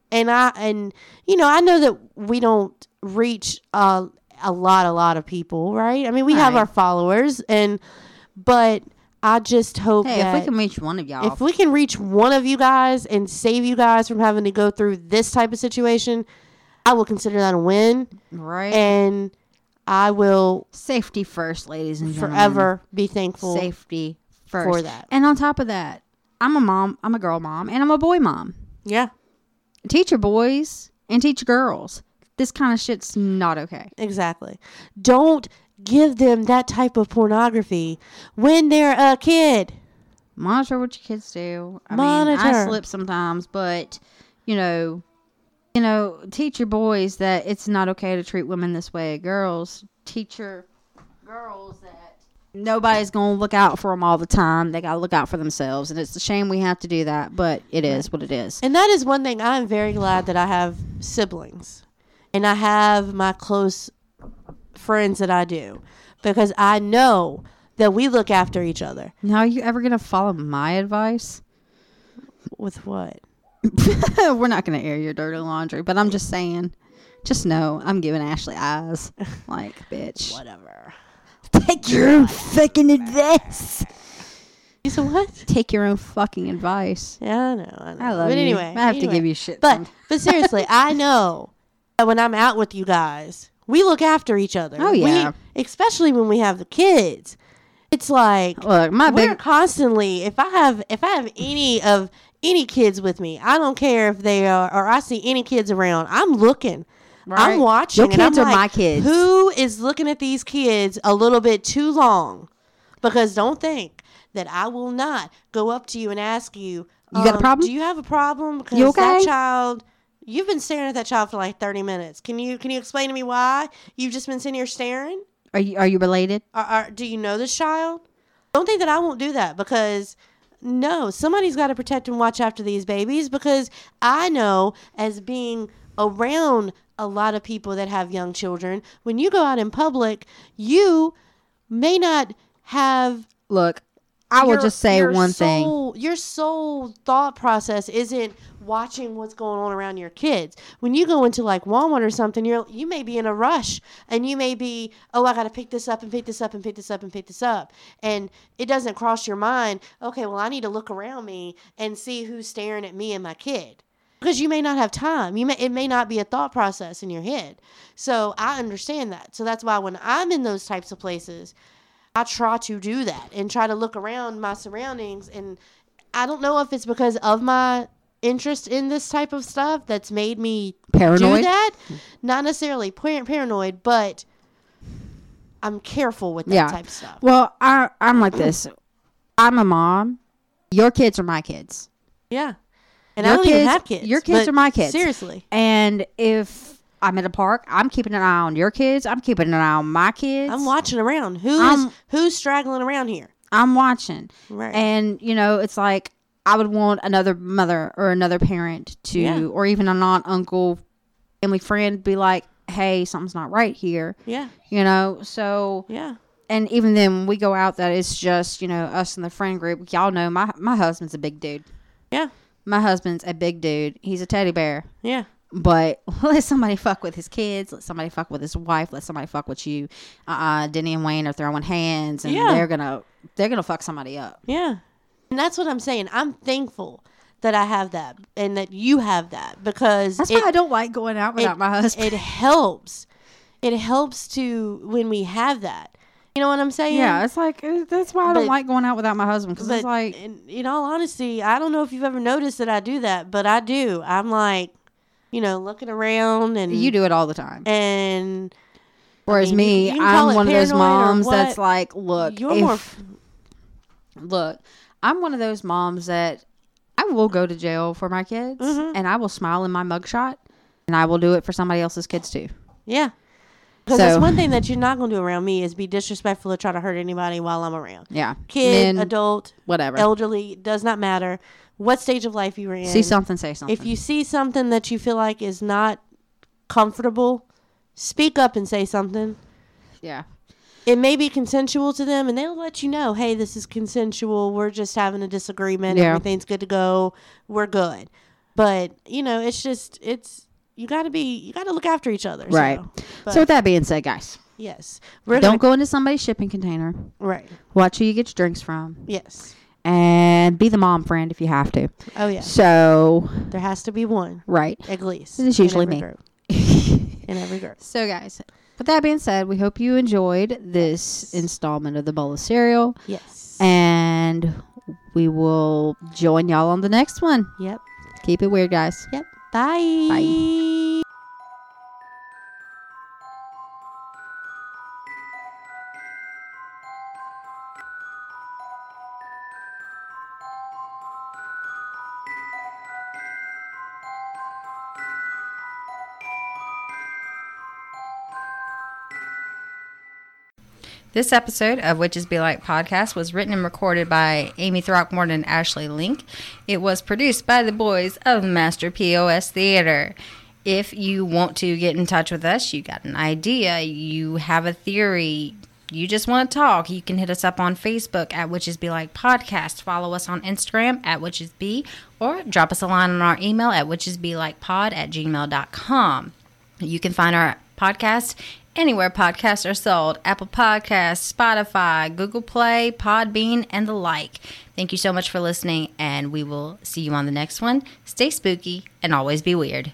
and i and you know i know that we don't reach uh, a lot a lot of people right i mean we have Right. our followers and but i just hope Hey, if we can reach one of y'all, if we can reach one of you guys and save you guys from having to go through this type of situation i will consider that a win right? and i will Safety first, ladies and gentlemen. forever be thankful Safety first. for that And on top of that, I'm a mom. I'm a girl mom, and I'm a boy mom. yeah Teach your boys and teach girls. This kind of shit's not okay. Exactly. Don't give them that type of pornography when they're a kid. Monitor what your kids do. I mean, I Monitor. slip sometimes, but you know, you know, teach your boys that it's not okay to treat women this way. Girls, teach your girls that nobody's gonna look out for them all the time. They gotta look out for themselves, and it's a shame we have to do that, but it is what it is. And that is one thing I'm very glad that I have siblings and I have my close friends that I do because I know that we look after each other. Now, are you ever gonna follow my advice? With what? We're not gonna air your dirty laundry, but I'm just saying. Just know I'm giving Ashley eyes. Like, bitch. Whatever. Take your own fucking advice. You said what? Take your own fucking advice. Yeah, I know. I know. I love but you. anyway, I have to give you shit. But but seriously, I know that when I'm out with you guys, we look after each other. Oh, We- yeah. especially when we have the kids. It's like look, my we're big constantly if I have if I have any of any kids with me, I don't care if they are or I see any kids around, I'm looking. Right. I'm watching. Your kids are like, my kids. Who is looking at these kids a little bit too long? Because don't think that I will not go up to you and ask you. You got a um, problem? Do you have a problem? Because okay? that child, you've been staring at that child for like thirty minutes. Can you can you explain to me why you've just been sitting here staring? are you are you related? Are, are, do you know this child? Don't think that I won't do that because no, somebody's got to protect and watch after these babies because I know as being around a lot of people that have young children, when you go out in public, you may not have Look, I will your- just say one thing. Your sole thought process isn't watching what's going on around your kids. When you go into like Walmart or something, you're you may be in a rush and you may be, oh, I got to pick this up and pick this up and pick this up and pick this up, and it doesn't cross your mind. Okay, well, I need to look around me and see who's staring at me and my kid. Because you may not have time. You may it may not be a thought process in your head. So I understand that. So that's why when I'm in those types of places, I try to do that and try to look around my surroundings. And I don't know if it's because of my interest in this type of stuff that's made me do Paranoid. that. Not necessarily par- paranoid, but I'm careful with that Yeah. type of stuff. Well, I I'm like this. I'm a mom. Your kids are my kids. Yeah. And Your I don't even have kids. your kids are my kids. Seriously. And if I'm at a park, I'm keeping an eye on your kids. I'm keeping an eye on my kids. I'm watching around. Who is I'm- who's straggling around here? I'm watching. Right. And you know, it's like I would want another mother or another parent to, Yeah. or even an aunt, uncle, family friend, be like, "Hey, something's not right here." yeah. You know. So, Yeah. and even then, when we go out, that it's just you know us and the friend group. Y'all know my my husband's a big dude. Yeah. My husband's a big dude. He's a teddy bear. Yeah. But let somebody fuck with his kids. Let somebody fuck with his wife. Let somebody fuck with you. Uh, uh Denny and Wayne are throwing hands, and Yeah. they're gonna they're gonna fuck somebody up. Yeah. And that's what I'm saying. I'm thankful that I have that and that you have that because That's it, why I don't like going out without it- my husband. It helps. It helps to when we have that. You know what I'm saying? yeah, it's like that's why I don't like going out without my husband because it's like in, in all honesty, I don't know if you've ever noticed that I do that, but I do. I'm like, you know, looking around and you do it all the time. and Whereas mean, me, you- you can call I'm one of those moms that's like, look, you're if- more look, I'm one of those moms that I will go to jail for my kids, Mhm. and I will smile in my mugshot, and I will do it for somebody else's kids too. yeah. Because that's one thing that you're not going to do around me is be disrespectful or try to hurt anybody while I'm around. Yeah, Kid, Men, adult, whatever. elderly, does not matter what stage of life you were in. See something, say something. If you see something that you feel like is not comfortable, speak up and say something. yeah, It may be consensual to them, and they'll let you know, "Hey, this is consensual. We're just having a disagreement. Yeah. Everything's good to go. We're good." But you know, it's just it's you got to be you got to look after each other. so- Right. But so with that being said, guys, yes, don't gonna, go into somebody's shipping container. right. Watch who you get your drinks from, Yes. And be the mom friend if you have to. Oh yeah. So, There has to be one right. at least. It's in usually every me. Group. In every group. So, guys, with that being said, we hope you enjoyed this installment of the bowl of cereal, Yes. and we will join y'all on the next one. yep. Keep it weird, guys. Yep. Bye. Bye. This episode of Witches Be Like podcast was written and recorded by Amy Throckmorton and Ashley Link. It was produced by the boys of Master POS Theater. If you want to get in touch with us, you got an idea, you have a theory, you just want to talk, you can hit us up on Facebook at Witches Be Like Podcast. Follow us on Instagram at Witches Be, or drop us a line on our email at witchesbelikepod at gmail.com. You can find our podcast anywhere podcasts are sold Apple Podcasts, Spotify, Google Play, Podbean, and the like. Thank you so much for listening, and we will see you on the next one. Stay spooky and always be weird.